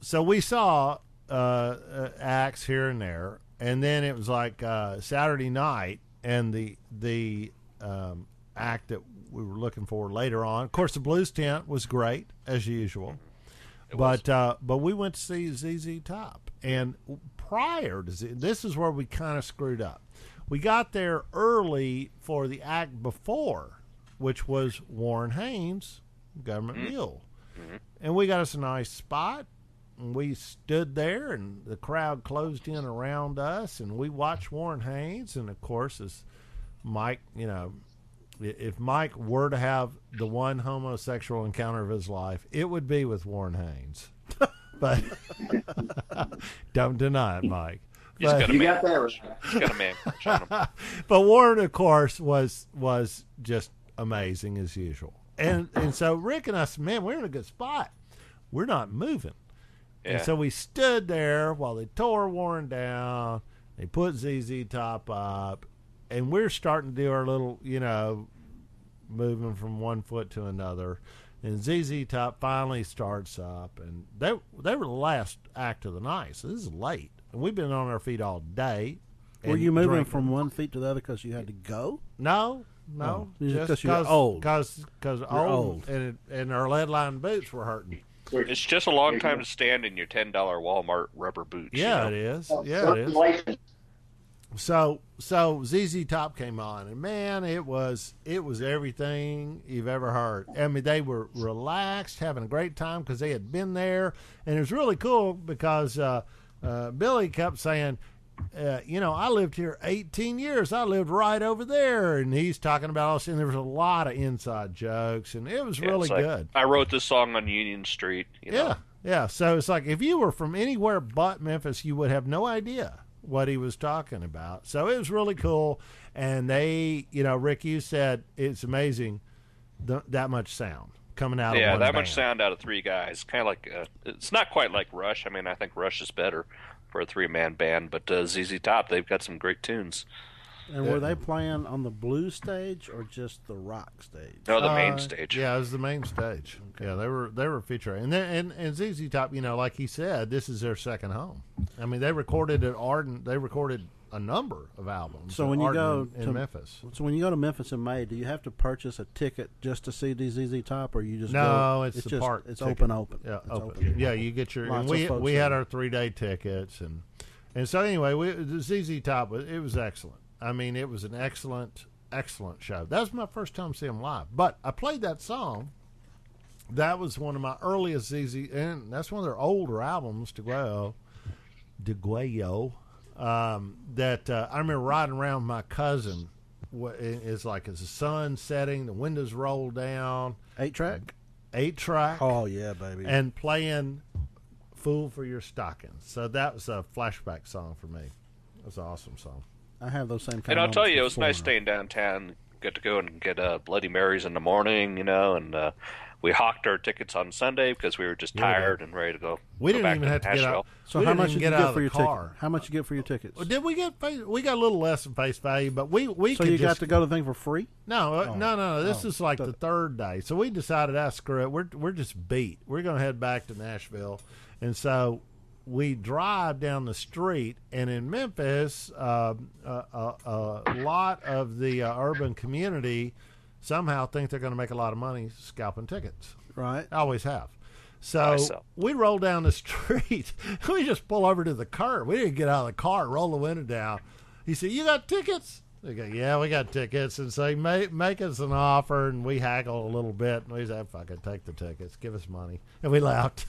So we saw uh, uh, acts here and there, and then it was like uh, Saturday night, and the the um, act that we were looking for later on. Of course, the blues tent was great as usual, but uh, but we went to see ZZ Top, and prior to Z, this is where we kind of screwed up. We got there early for the act before, which was Warren Haynes, Government mm-hmm. Mule, mm-hmm. and we got us a nice spot and we stood there and the crowd closed in around us and we watched Warren Haynes and of course as Mike you know if Mike were to have the one homosexual encounter of his life it would be with Warren Haynes. But don't deny it Mike He's But- got a You man. got that right. He's got a man crush on him. but Warren, of course, was was just amazing as usual. And and so Rick and I said, man, we're in a good spot. We're not moving. Yeah. And so we stood there while they tore Warren down. They put ZZ Top up, and we're starting to do our little, you know, moving from one foot to another. And ZZ Top finally starts up, and they they were the last act of the night. So this is late, and we've been on our feet all day. Were you moving drinking. from one feet to the other because you had to go? No, no, Oh, just 'cause you're cause, old. Because old, old. and it, and our lead line boots were hurting. It's just a long time to stand in your ten dollar Walmart rubber boots. you Yeah, know? it is. Yeah, it is. Circulation. So so ZZ Top came on, and man, it was it was everything you've ever heard. I mean, they were relaxed, having a great time because they had been there, and it was really cool because uh, uh, Billy kept saying. Uh, you know, I lived here 18 years. I lived right over there, and he's talking about us. And there was a lot of inside jokes, and it was Yeah, really like, good. I wrote this song on Union Street. You know? Yeah, yeah. So it's like if you were from anywhere but Memphis, you would have no idea what he was talking about. So it was really cool. And they, you know, Rick, you said it's amazing th- that much sound coming out. Yeah, of one that band. much sound out of three guys. Kind of like uh, it's not quite like Rush. I mean, I think Rush is better for a three man band, but uh, ZZ Top they've got some great tunes. And were they playing on the blue stage or just the rock stage? No, the Uh, main stage. Yeah, it was the main stage. Yeah, they were they were featuring, and then and, and ZZ Top, you know, like he said, this is their second home. I mean, they recorded at Ardent. They recorded a number of albums. So when you go in to Memphis, So when you go to Memphis in May, do you have to purchase a ticket just to see the ZZ Top, or you just No, go, it's, the just, park. It's ticket. open, open. Yeah, It's open. Yeah, you get your. Lots and we we had there. our three day tickets, and and so anyway, we the ZZ Top was it was excellent. I mean, it was an excellent excellent show. That was my first time seeing them live, but I played that song. That was one of my earliest ZZ, and that's one of their older albums, Degüello. Degüello. Um, that uh, I remember riding around with my cousin. It's like it's the sun setting, the windows roll down, Eight track. eight track Oh yeah, baby. and playing "Fool for Your Stockings." So that was a flashback song for me. It was an awesome song. I have those same kind. And I'll tell you, it was nice Foreigner. staying downtown get to go and get uh, Bloody Marys in the morning, you know, and uh, we hawked our tickets on Sunday because we were just tired did. and ready to go. We go didn't back even have to get Nashville. out. So we how much did you get get out for of your the car. ticket? How much you get for your tickets? Well, Did we get? face- We got a little less than face value, but we we so could you just, got to go to the thing for free? No, uh, Oh. no, no, no. This Oh. is like the third day, so we decided, ah, screw it. We're we're just beat. We're going to head back to Nashville, and so we drive down the street. And in Memphis, uh, a, a, a lot of the uh, urban community somehow think they're going to make a lot of money scalping tickets. Right. I always have. So we roll down the street. we just pull over to the curb. We didn't get out of the car, roll the window down. He said, "You got tickets?" They go, "Yeah, we got tickets." And so he make, make us an offer, and we haggle a little bit. And we said, "Fuck it, take the tickets, give us money," and we left.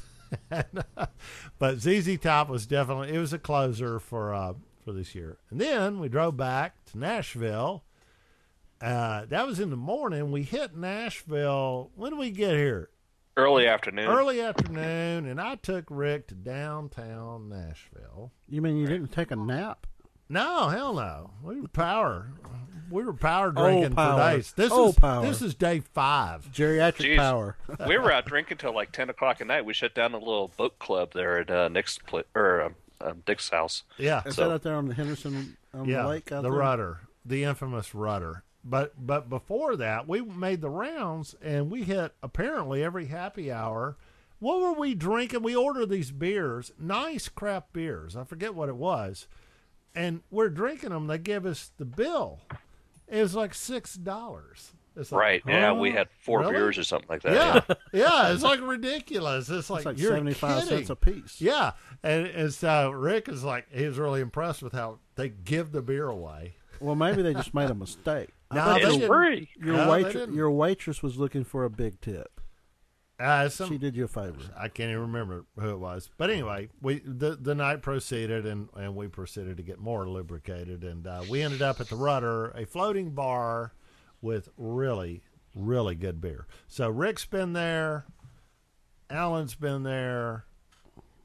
but ZZ Top was definitely it was a closer for uh, for this year. And then we drove back to Nashville. Uh, that was in the morning. We hit Nashville. When did we get here? Early afternoon. early afternoon, and I took Rick to downtown Nashville. You mean you didn't take a nap? No, hell no. We were power. We were power drinking power. for days. This Oh, is power. this is day five. Geriatric Jeez. power. we were out drinking till like ten o'clock at night. We shut down a little boat club there at uh, Nick's pla- or um, um, Dick's house. Yeah, Is So- that out there on the Henderson on yeah. the lake out the there? rudder, the infamous rudder. But but before that, we made the rounds and we hit apparently every happy hour. What were we drinking? We ordered these beers, nice craft beers. I forget what it was, and we're drinking them. They give us the bill. It was like six dollars. Like, Right. Yeah, we had four Really? beers or something like that. Yeah, yeah, it's like ridiculous. It's like, It's like you're seventy five kidding. cents a piece. Yeah, and, and so Rick is like, he was really impressed with how they give the beer away. Well, maybe they just made a mistake. I No, bet they It's your, didn't. free. your No, they waitress, didn't. your waitress was looking for a big tip. Uh, some, She did you a favor. I can't even remember who it was, but anyway, we the the night proceeded, and and we proceeded to get more lubricated, and uh, we ended up at the Rudder, a floating bar with really really good beer. So Rick's been there, Alan's been there.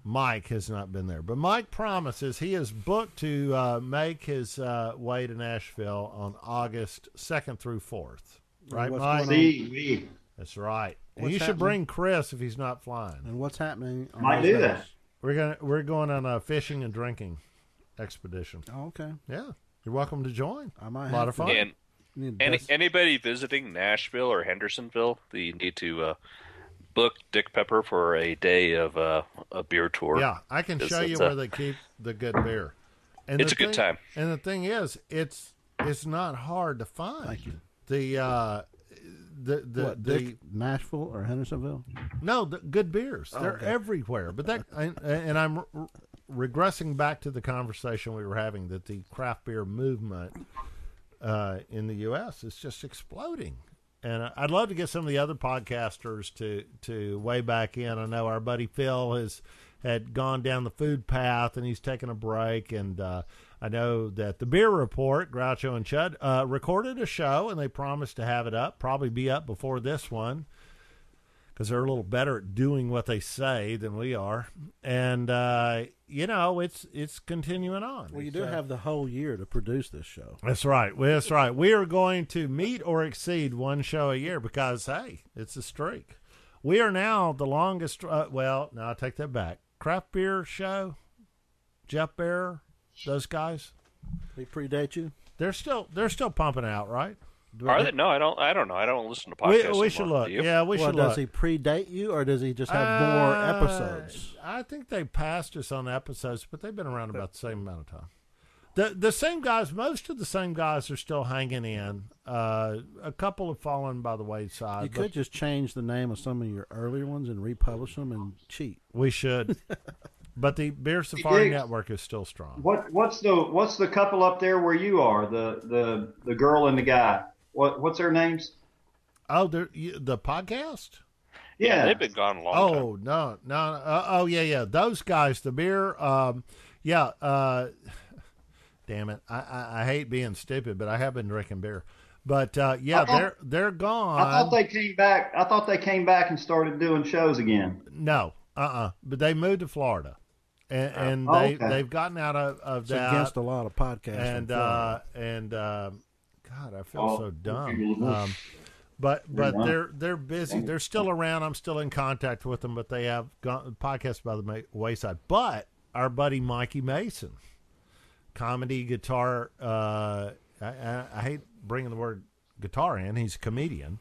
Mike has not been there, but Mike promises he is booked to uh, make his uh, way to Nashville on August second through fourth. Right, What's Mike? See, we That's right. And What's you should bring Chris if he's not flying. And what's happening? on Might do that. We're gonna we're going on a fishing and drinking expedition. Oh, okay. Yeah, you're welcome to join. I might a lot have of fun. And any, anybody visiting Nashville or Hendersonville, you need to uh, book Dick Pepper for a day of uh, a beer tour. Yeah, I can show you where a- they keep the good beer. And It's the a good thing- time. And the thing is, it's it's not hard to find. Thank you. The uh, the the, what, the Dick, Nashville or Hendersonville? No, the good beers. They're okay. everywhere. But that, and, and I'm re- regressing back to the conversation we were having that the craft beer movement uh, in the U.S. is just exploding. And I'd love to get some of the other podcasters to to weigh back in. I know our buddy Phil has had gone down the food path and he's taken a break. And uh, I know that the Beer Report, Groucho and Chud, uh, recorded a show and they promised to have it up, probably be up before this one because they're a little better at doing what they say than we are. And uh, you know, it's it's continuing on. Well, you do So- have the whole year to produce this show. That's right. Well, that's right. We are going to meet or exceed one show a year because hey, it's a streak. We are now the longest. Uh, well, no, I take that back. Craft beer show, Jeff Bear, those guys. They predate you. They're still they're still pumping out, right? Are they? No, I don't. I don't know. I don't listen to We, podcasts. we should anymore. look. Yeah, we well, should does look. he predate you, or does he just have more Uh, episodes? I think they passed us on episodes, but they've been around about the same amount of time. The the same guys, most of the same guys are still hanging in. Uh, a couple have fallen by the wayside. You could just change the name of some of your earlier ones and republish them and cheat. we should. but the Beer Safari Diggs. Network is still strong. what what's the what's the couple up there where you are? The the the girl and the guy. What what's their names? Oh, they're- the podcast. Yeah, they've been gone a long time. Oh no, no, uh, oh yeah, yeah. Those guys, the beer. Um, yeah. Uh, damn it, I, I, I hate being stupid, but I have been drinking beer. But uh, yeah, thought- they're they're gone. I thought they came back. I thought they came back and started doing shows again. No, uh, uh But they moved to Florida, and, and Oh, they okay. they've gotten out of, of It's that. against a lot of podcasts. and from Florida. uh, and God, I feel Oh, so dumb. Um, but but they're they're busy. They're still around. I'm still in contact with them, but they have gone, podcasts by the wayside. But our buddy Mikey Mason, comedy guitar. Uh, I, I, I hate bringing the word guitar in. He's a comedian.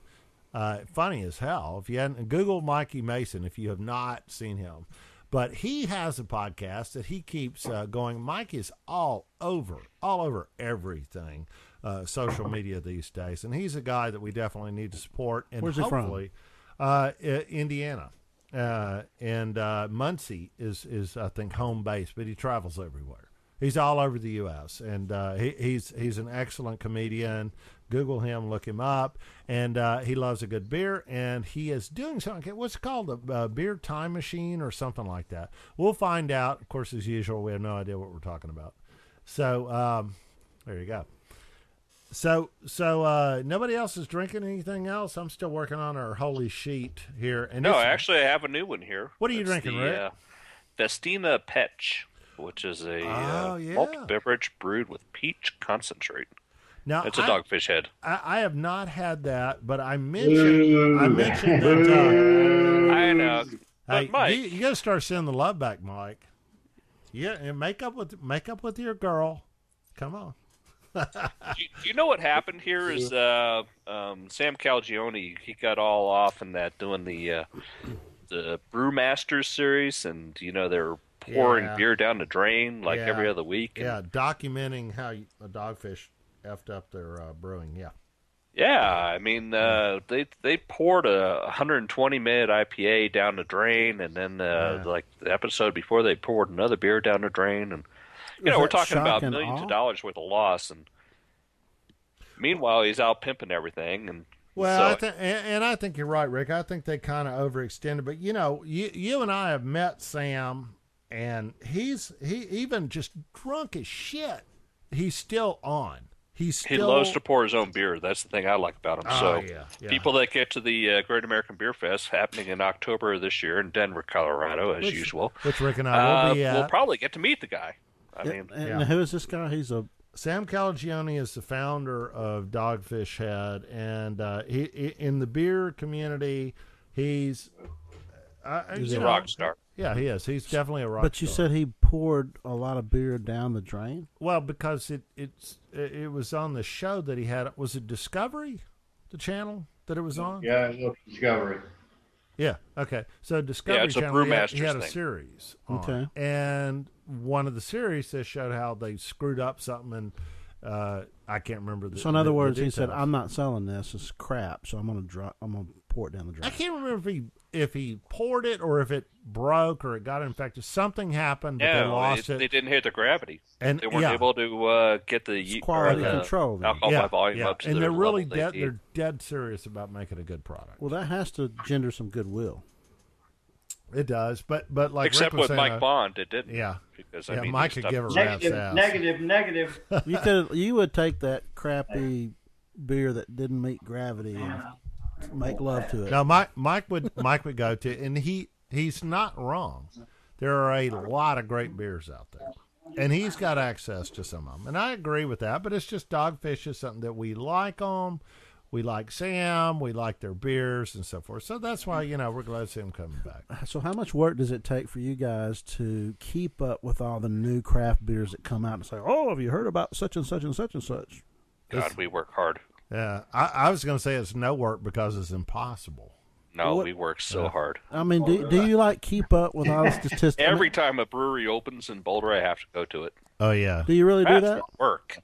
Uh, funny as hell. If you hadn't Google Mikey Mason, if you have not seen him, but he has a podcast that he keeps uh, going. Mike is all over, all over everything, uh, social media these days, and he's a guy that we definitely need to support. And Where's he from? hopefully, uh, Indiana, uh, and uh, Muncie is is I think home base, but he travels everywhere. He's all over the U.S. and uh, he, he's he's an excellent comedian. Google him, look him up, and uh, he loves a good beer. And he is doing something. What's it called a, beer time machine or something like that. We'll find out. Of course, as usual, we have no idea what we're talking about. So um, there you go. So so uh, nobody else is drinking anything else. I'm still working on our holy sheet here. And No, actually, I have a new one here. What are you It's drinking, the, Rick? Uh, Festina Pêche, which is a Oh, uh, yeah. malt beverage brewed with peach concentrate. now It's a I- dogfish head. I, I have not had that, but I mentioned I mentioned that. I know. Uh, But hey, Mike, you, you got to start sending the love back, Mike. Yeah, and make up with make up with your girl. Come on. You, you know what happened here is uh, um, Sam Calagione. He got all off in that doing the uh, the Brewmasters series, and you know they're pouring Yeah. beer down the drain like Yeah. every other week. and- Yeah, documenting how a dogfish effed up their uh, brewing. Yeah. Yeah, I mean, uh, they they poured a 120 minute IPA down the drain, and then uh, Yeah. like the episode before, they poured another beer down the drain, and you know we're talking about millions of dollars worth of loss, and meanwhile he's out pimping everything, and Well, so, I think, and, and I think you're right, Rick. I think they kind of overextended, but you know, you you and I have met Sam, and he's he even just drunk as shit. He's still on. He's he loves to pour his own beer. That's the thing I like about him. Oh, so yeah, yeah. people that get to the uh, Great American Beer Fest happening in October of this year in Denver, Colorado, as which, usual, which Rick and I will uh, be at. we'll probably get to meet the guy. I Yeah, mean, and yeah. who is this guy? He's a Sam Calagione is the founder of Dogfish Head, and uh, he, he in the beer community, he's uh, He's a know, rock star. Yeah, he is. He's definitely a rock. But you star. said he poured a lot of beer down the drain. well because it it's it it was on the show that he had. Was it Discovery, the channel that it was on? Yeah, look, Discovery. Yeah. Okay. So Discovery Yeah, it's a Channel, he had, he Brewmasters had a series. on Okay. And one of the series that showed how they screwed up something, and uh, I can't remember. The, So in other the- the words, he said, "I'm not selling this. It's crap. So I'm gonna drop. I'm gonna pour it down the drain." I can't remember if he if he poured it or if it broke or it got infected. Something happened, but they lost it- it. they didn't hit the gravity. and They weren't yeah, able to uh, get the ye- quality or the control then. alcohol yeah, by volume yeah. up to and the they're really level dead. they They're dead serious about making a good product. Well, that has to gender some goodwill. It does, but but like Except Rick was with saying, Mike uh, Bond, it didn't. Yeah, because I yeah. mean, Mike could give a stuck- rat's Negative, ass. negative, negative. You could. You would take that crappy beer that didn't meet gravity and make love to it. No, Mike Mike would Mike would go to, and he he's not wrong. There are a lot of great beers out there, and he's got access to some of them, and I agree with that. But it's just Dogfish is something that we like them. We like Sam. We like their beers and so forth. So that's why you know we're glad to see him coming back. So, how much work does it take for you guys to keep up with all the new craft beers that come out and say, "Oh, have you heard about such and such and such and such?" God, we work hard. Yeah, I, I was going to say it's no work because it's impossible. No, What- we work so hard. I mean, do, do you like keep up with all the statistics? Every time a brewery opens in Boulder, I have to go to it. Oh yeah. do you really do that? not work.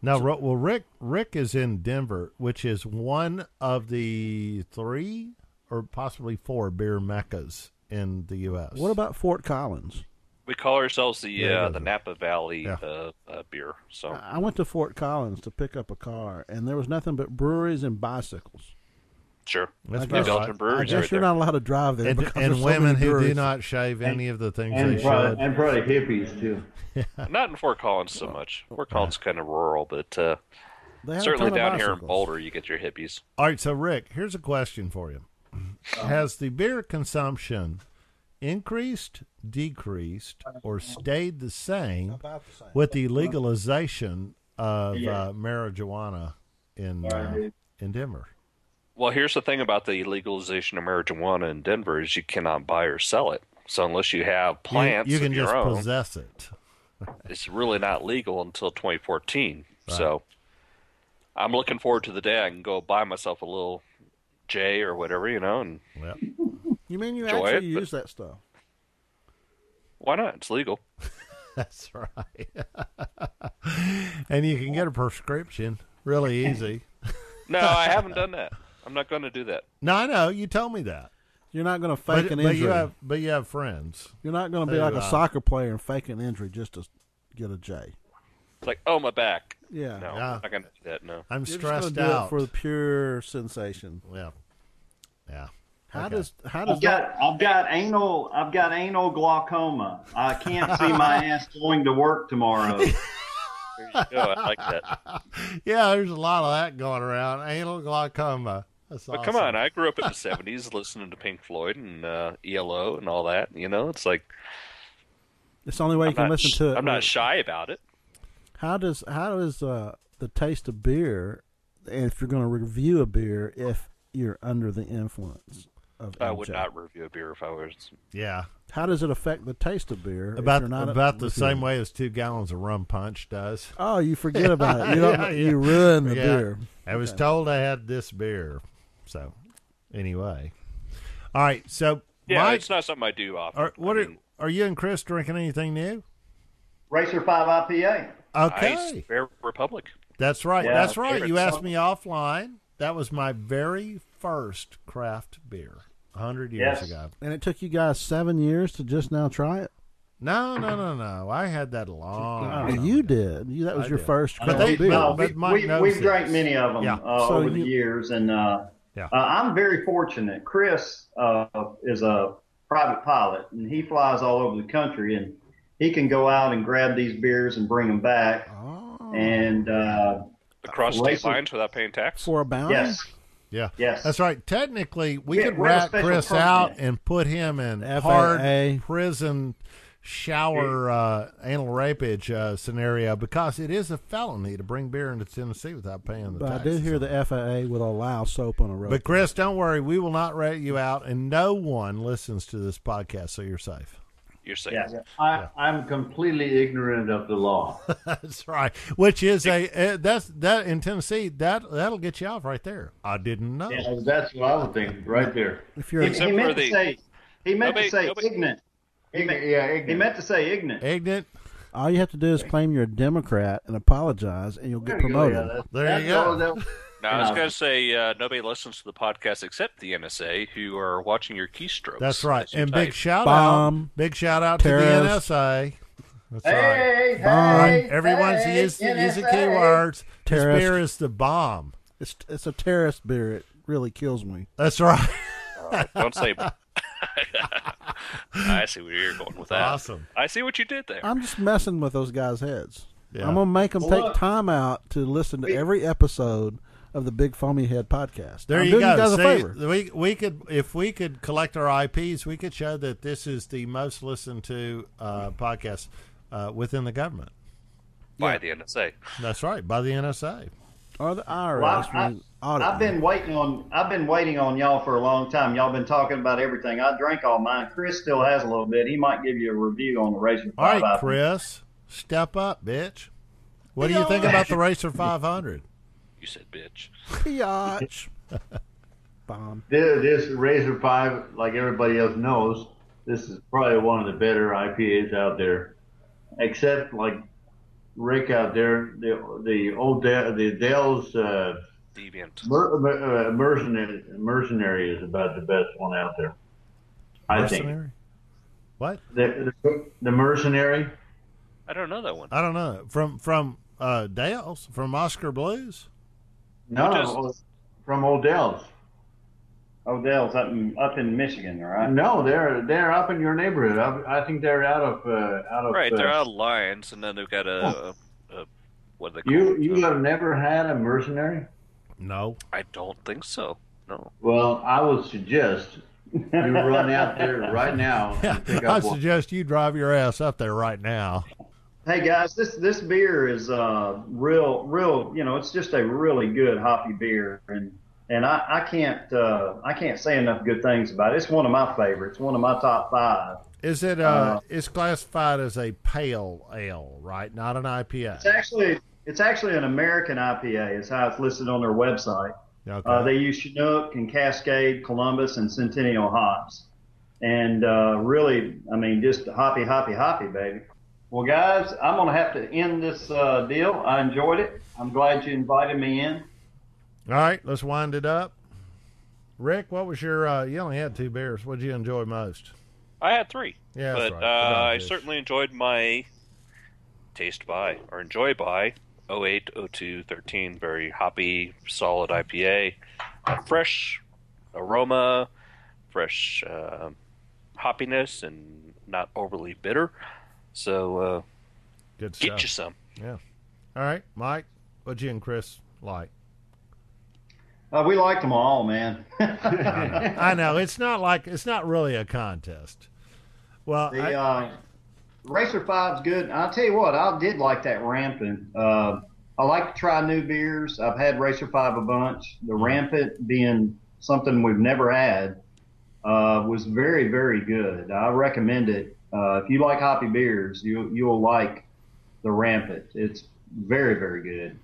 Now, well, Rick Rick is in Denver, which is one of the three or possibly four beer meccas in the U.S. What about Fort Collins? We call ourselves the Yeah, uh, the. Napa Valley Yeah. uh, uh, beer. So I went to Fort Collins to pick up a car, and there was nothing but breweries and bicycles. sure, That's I about guess- Belgian breweries I guess right you're there. not allowed to drive there and, because and there's so women many who do not shave any of the things they And probably, should. and probably hippies too. Not in Fort Collins so much. Fort Collins is kind of rural, but uh, They have a certainly down here in. Boulder, you get your hippies. All right, so Rick, here's a question for you: Has the beer consumption increased, decreased, or stayed the same the same. with the legalization of Yeah. uh, marijuana in uh, in Denver. Well, here's the thing about the legalization of marijuana in Denver is you cannot buy or sell it. So unless you have plants you, can of your just own, possess it. it's really not legal until 2014. So I'm looking forward to the day I can go buy myself a little J or whatever, you know, and Yep. You mean you actually it, use that stuff? why not? It's legal. That's right. and you can get a prescription really easy. No, I haven't done that. I'm not going to do that. No, I know you told me that. You're not going to fake But, an but injury. you have but you have friends. You're not going to be Hey, like a uh, soccer player and fake an injury just to get a J. It's like, oh, my back. Yeah. No, Yeah. I'm not going to do that. No. I'm You're stressed gonna do out it for the pure sensation. yeah. Yeah. How Okay. does how does I've got I've got anal I've got anal glaucoma. I can't see my ass going to work tomorrow. There you go. I like that. Yeah, there's a lot of that going around. Anal glaucoma. That's But awesome. come on, I grew up in the 70s listening to Pink Floyd and uh, ELO and all that. You know, it's like it's the only way you I'm can listen sh- to it? I'm not shy about it. How does how does uh, the taste of beer, and if you're going to review a beer, if you're under the influence of I would MJ? not review a beer if I was. Yeah. How does it affect the taste of beer? About not about the reviewing? same way as two gallons of rum punch does. Oh, you forget about it. You don't. Yeah, yeah. You ruin the Yeah. beer. I was told I had this beer. So, anyway. All right. So, Yeah, Mike, it's not something I do often. are, what I are, mean, are you and Chris drinking anything new? Racer Five IPA. Okay. Ice Bear Republic. That's right. Yeah, That's right. You asked song. me offline. That was my very first craft beer a 100 years Yes. ago. And it took you guys seven years to just now try it. No, no, no, no. I had that long Oh, time you ago. did. You, that was I your did. first But craft they- beer. no, we, but Mike we, knows we've this. drank many of them Yeah. uh, So over you- the years, and uh, Yeah. uh, I'm very fortunate. Chris uh, is a private pilot, and he flies all over the country, and he can go out and grab these beers and bring them back. oh, And uh, Across state lines without paying tax. for a bounty. yes, Yeah. Yes. That's right. Technically, we We- could we have a rat Chris permit. out and put him in FAA. hard prison shower uh, anal rapage uh, scenario because it is a felony to bring beer into Tennessee without paying the But I taxes. did hear the FAA will allow soap on a rope. But Chris, don't worry, we will not rat you out, and no one listens to this podcast, so you're safe. You're saying. yes. I, I'm completely ignorant of the law. That's right. Which is a uh, that's that in Tennessee that that'll get you off right there. I didn't know. Yeah. That's what I would think right there. if you're He, he meant the- to say he meant Nobody- to say nobody- ignorant. He meant, Yeah, he meant to say ignorant. Ignorant. all you have to do is claim you're a Democrat and apologize, and you'll get There you go, promoted. yeah, There that's you go. all that- Now, I was going to say uh, nobody listens to the podcast except the NSA, who are watching your keystrokes. That's right. And big shout Bomb. out, big shout out to the NSA. That's right. Hey, Bomb. hey, Everyone's hey, used to using NSA. keywords. This Terrorist. beer is the bomb. It's it's a terrorist beer. It really kills me. That's right. Don't say. I see where you're going with that. Awesome. I see what you did there. I'm just messing with those guys' heads. Yeah. I'm gonna make them Well, take look. time out to listen to every episode of the Big Foamy Head podcast. There I'm you doing go. You guys a See, favor. we we could if we could collect our IPs, we could show that this is the most listened to uh, podcast uh, within the government. by the NSA. That's right, by the NSA. Or the IRS. Well, I, when audit have been waiting on I've been waiting on y'all for a long time. Y'all been talking about everything. I drank all mine. Chris still has a little bit. He might give you a review on the Racer All right, Chris, step up, bitch. What do you think about the Racer 500? You said bitch. Biatch. Bomb. This, this Racer Five, like everybody else knows, this is probably one of the better IPAs out there. Except like Rick out there, the the old De- the Dell's uh, Deviant. mer- mer- uh, Myrcenary, Myrcenary is about the best one out there. I think Myrcenary? What? the, the the Myrcenary. I don't know that one. I don't know. From from uh, Dale's from Oskar Blues. No, Who from Odell's. Odell's up in up in Michigan, right? No, they're they're up in your neighborhood. I, I think they're out of uh, out of. Right, uh, they're out of Lyons, and then they've got a, a, a what do they call You it? you have never had a Myrcenary? No. I don't think so. No. Well, I would suggest you run out there right now and I up suggest you drive your ass up there right now. Hey guys, this this beer is uh real real you know it's just a really good hoppy beer and and I, I can't uh, I can't say enough good things about it. It's one of my favorites, one of my top five. Is it? Uh, it's classified as a pale ale, right? Not an IPA. It's actually it's actually an American IPA. Is how it's listed on their website. Okay. Uh, they use Chinook and Cascade, Columbus, and Centennial hops, and uh, really, I mean, just hoppy, hoppy, hoppy, baby. Well, guys, I'm gonna have to end this uh, deal. I enjoyed it. I'm glad you invited me in. All right, let's wind it up. Rick, what was your? Uh, you only had two beers. What did you enjoy most? I had three. Yeah, that's but right. uh, I Dogfish. certainly enjoyed my taste by or enjoy by 08, 02, 13. Very hoppy, solid IPA. Uh, fresh aroma, fresh uh, hoppiness, and not overly bitter. So uh, Good get stuff. you some. Yeah. All right, Mike. What'd you and Chris like? Uh, we liked them all, man. I know it's not like it's not really a contest. Well, The I, uh, Racer Five's good. I'll tell you what, I did like that Rampant. Uh, I like to try new beers. I've had Racer Five a bunch. The Rampant being something we've never had uh, was very, very good. I recommend it. Uh, if you like hoppy beers, you you'll like the Rampant. It's very, very good.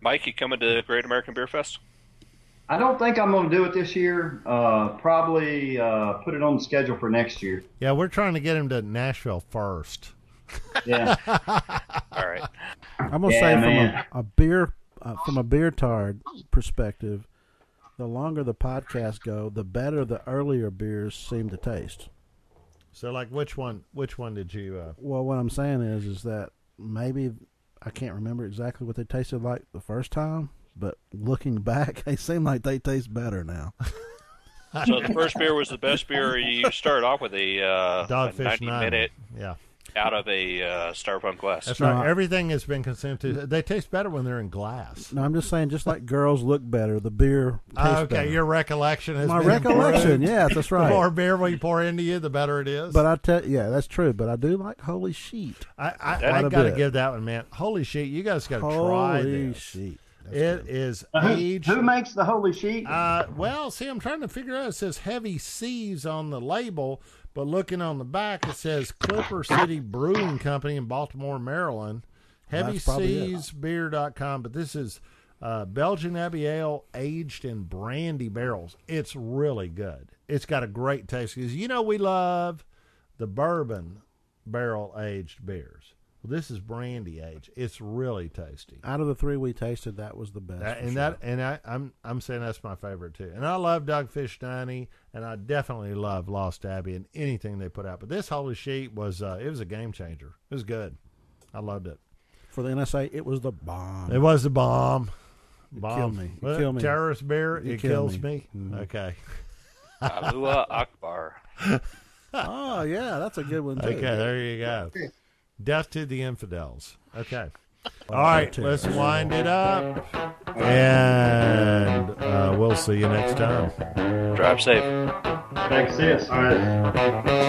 Mike, you coming to the Great American Beer Fest? I don't think I'm going to do it this year. Uh, probably uh, put it on the schedule for next year. yeah, we're trying to get him to Nashville first. Yeah. All right. I'm gonna Yeah, say man. from a, a beer uh, from a beer tard perspective, the longer the podcasts go, the better the earlier beers seem to taste. So, like, which one? Which one did you? Uh, Well, what I'm saying is, is that maybe I can't remember exactly what they tasted like the first time, but looking back, they seem like they taste better now. So the first beer was the best beer. You started off with a, uh, a Dogfish 90 nine. minute Yeah, out of a uh, styrofoam glass. that's No, right. I- Everything has been consumed. To, they taste better when they're in glass. No, I'm just saying, just like girls look better, the beer tastes Ah, okay, better. your recollection has My been recollection, improved. yes, that's The more beer we pour into you, the better it is. But I tell, yeah, that's true. But I do like Holy Sheet. I, I, Quite I a got to bit. give that one, man. Holy shit, you guys got to try Holy this. Sheet. That's It good. is who, aged. who makes the holy sheet? Uh, well, see, I'm trying to figure out. It says heavy seas on the label, but looking on the back, it says Clipper City Brewing Company in Baltimore, Maryland. Probably it. HeavySeasBeer.com. But this is uh, Belgian Abbey Ale aged in brandy barrels. It's really good. It's got a great taste because you know we love the bourbon barrel aged beers. Well, this is brandy age. It's really tasty. Out of the three we tasted, that was the best. That, and sure. that and I, I'm I'm saying that's my favorite too. And I love Dogfish Ninety, and I definitely love Lost Abbey and anything they put out. But this Holy Sheet was uh, it was a game changer. It was good. I loved it. for the NSA, it was the bomb. It was the bomb. Bomb. killed me. It Well, killed me. Terrorist beer. It It, kills me. me. Mhm. Okay. Allahu Akbar. oh yeah, that's a good one too. Okay. There you go. Death to the infidels. Okay. All right. Let's wind it up, and uh, we'll see you next time. Drive safe. Thanks, sis. All right.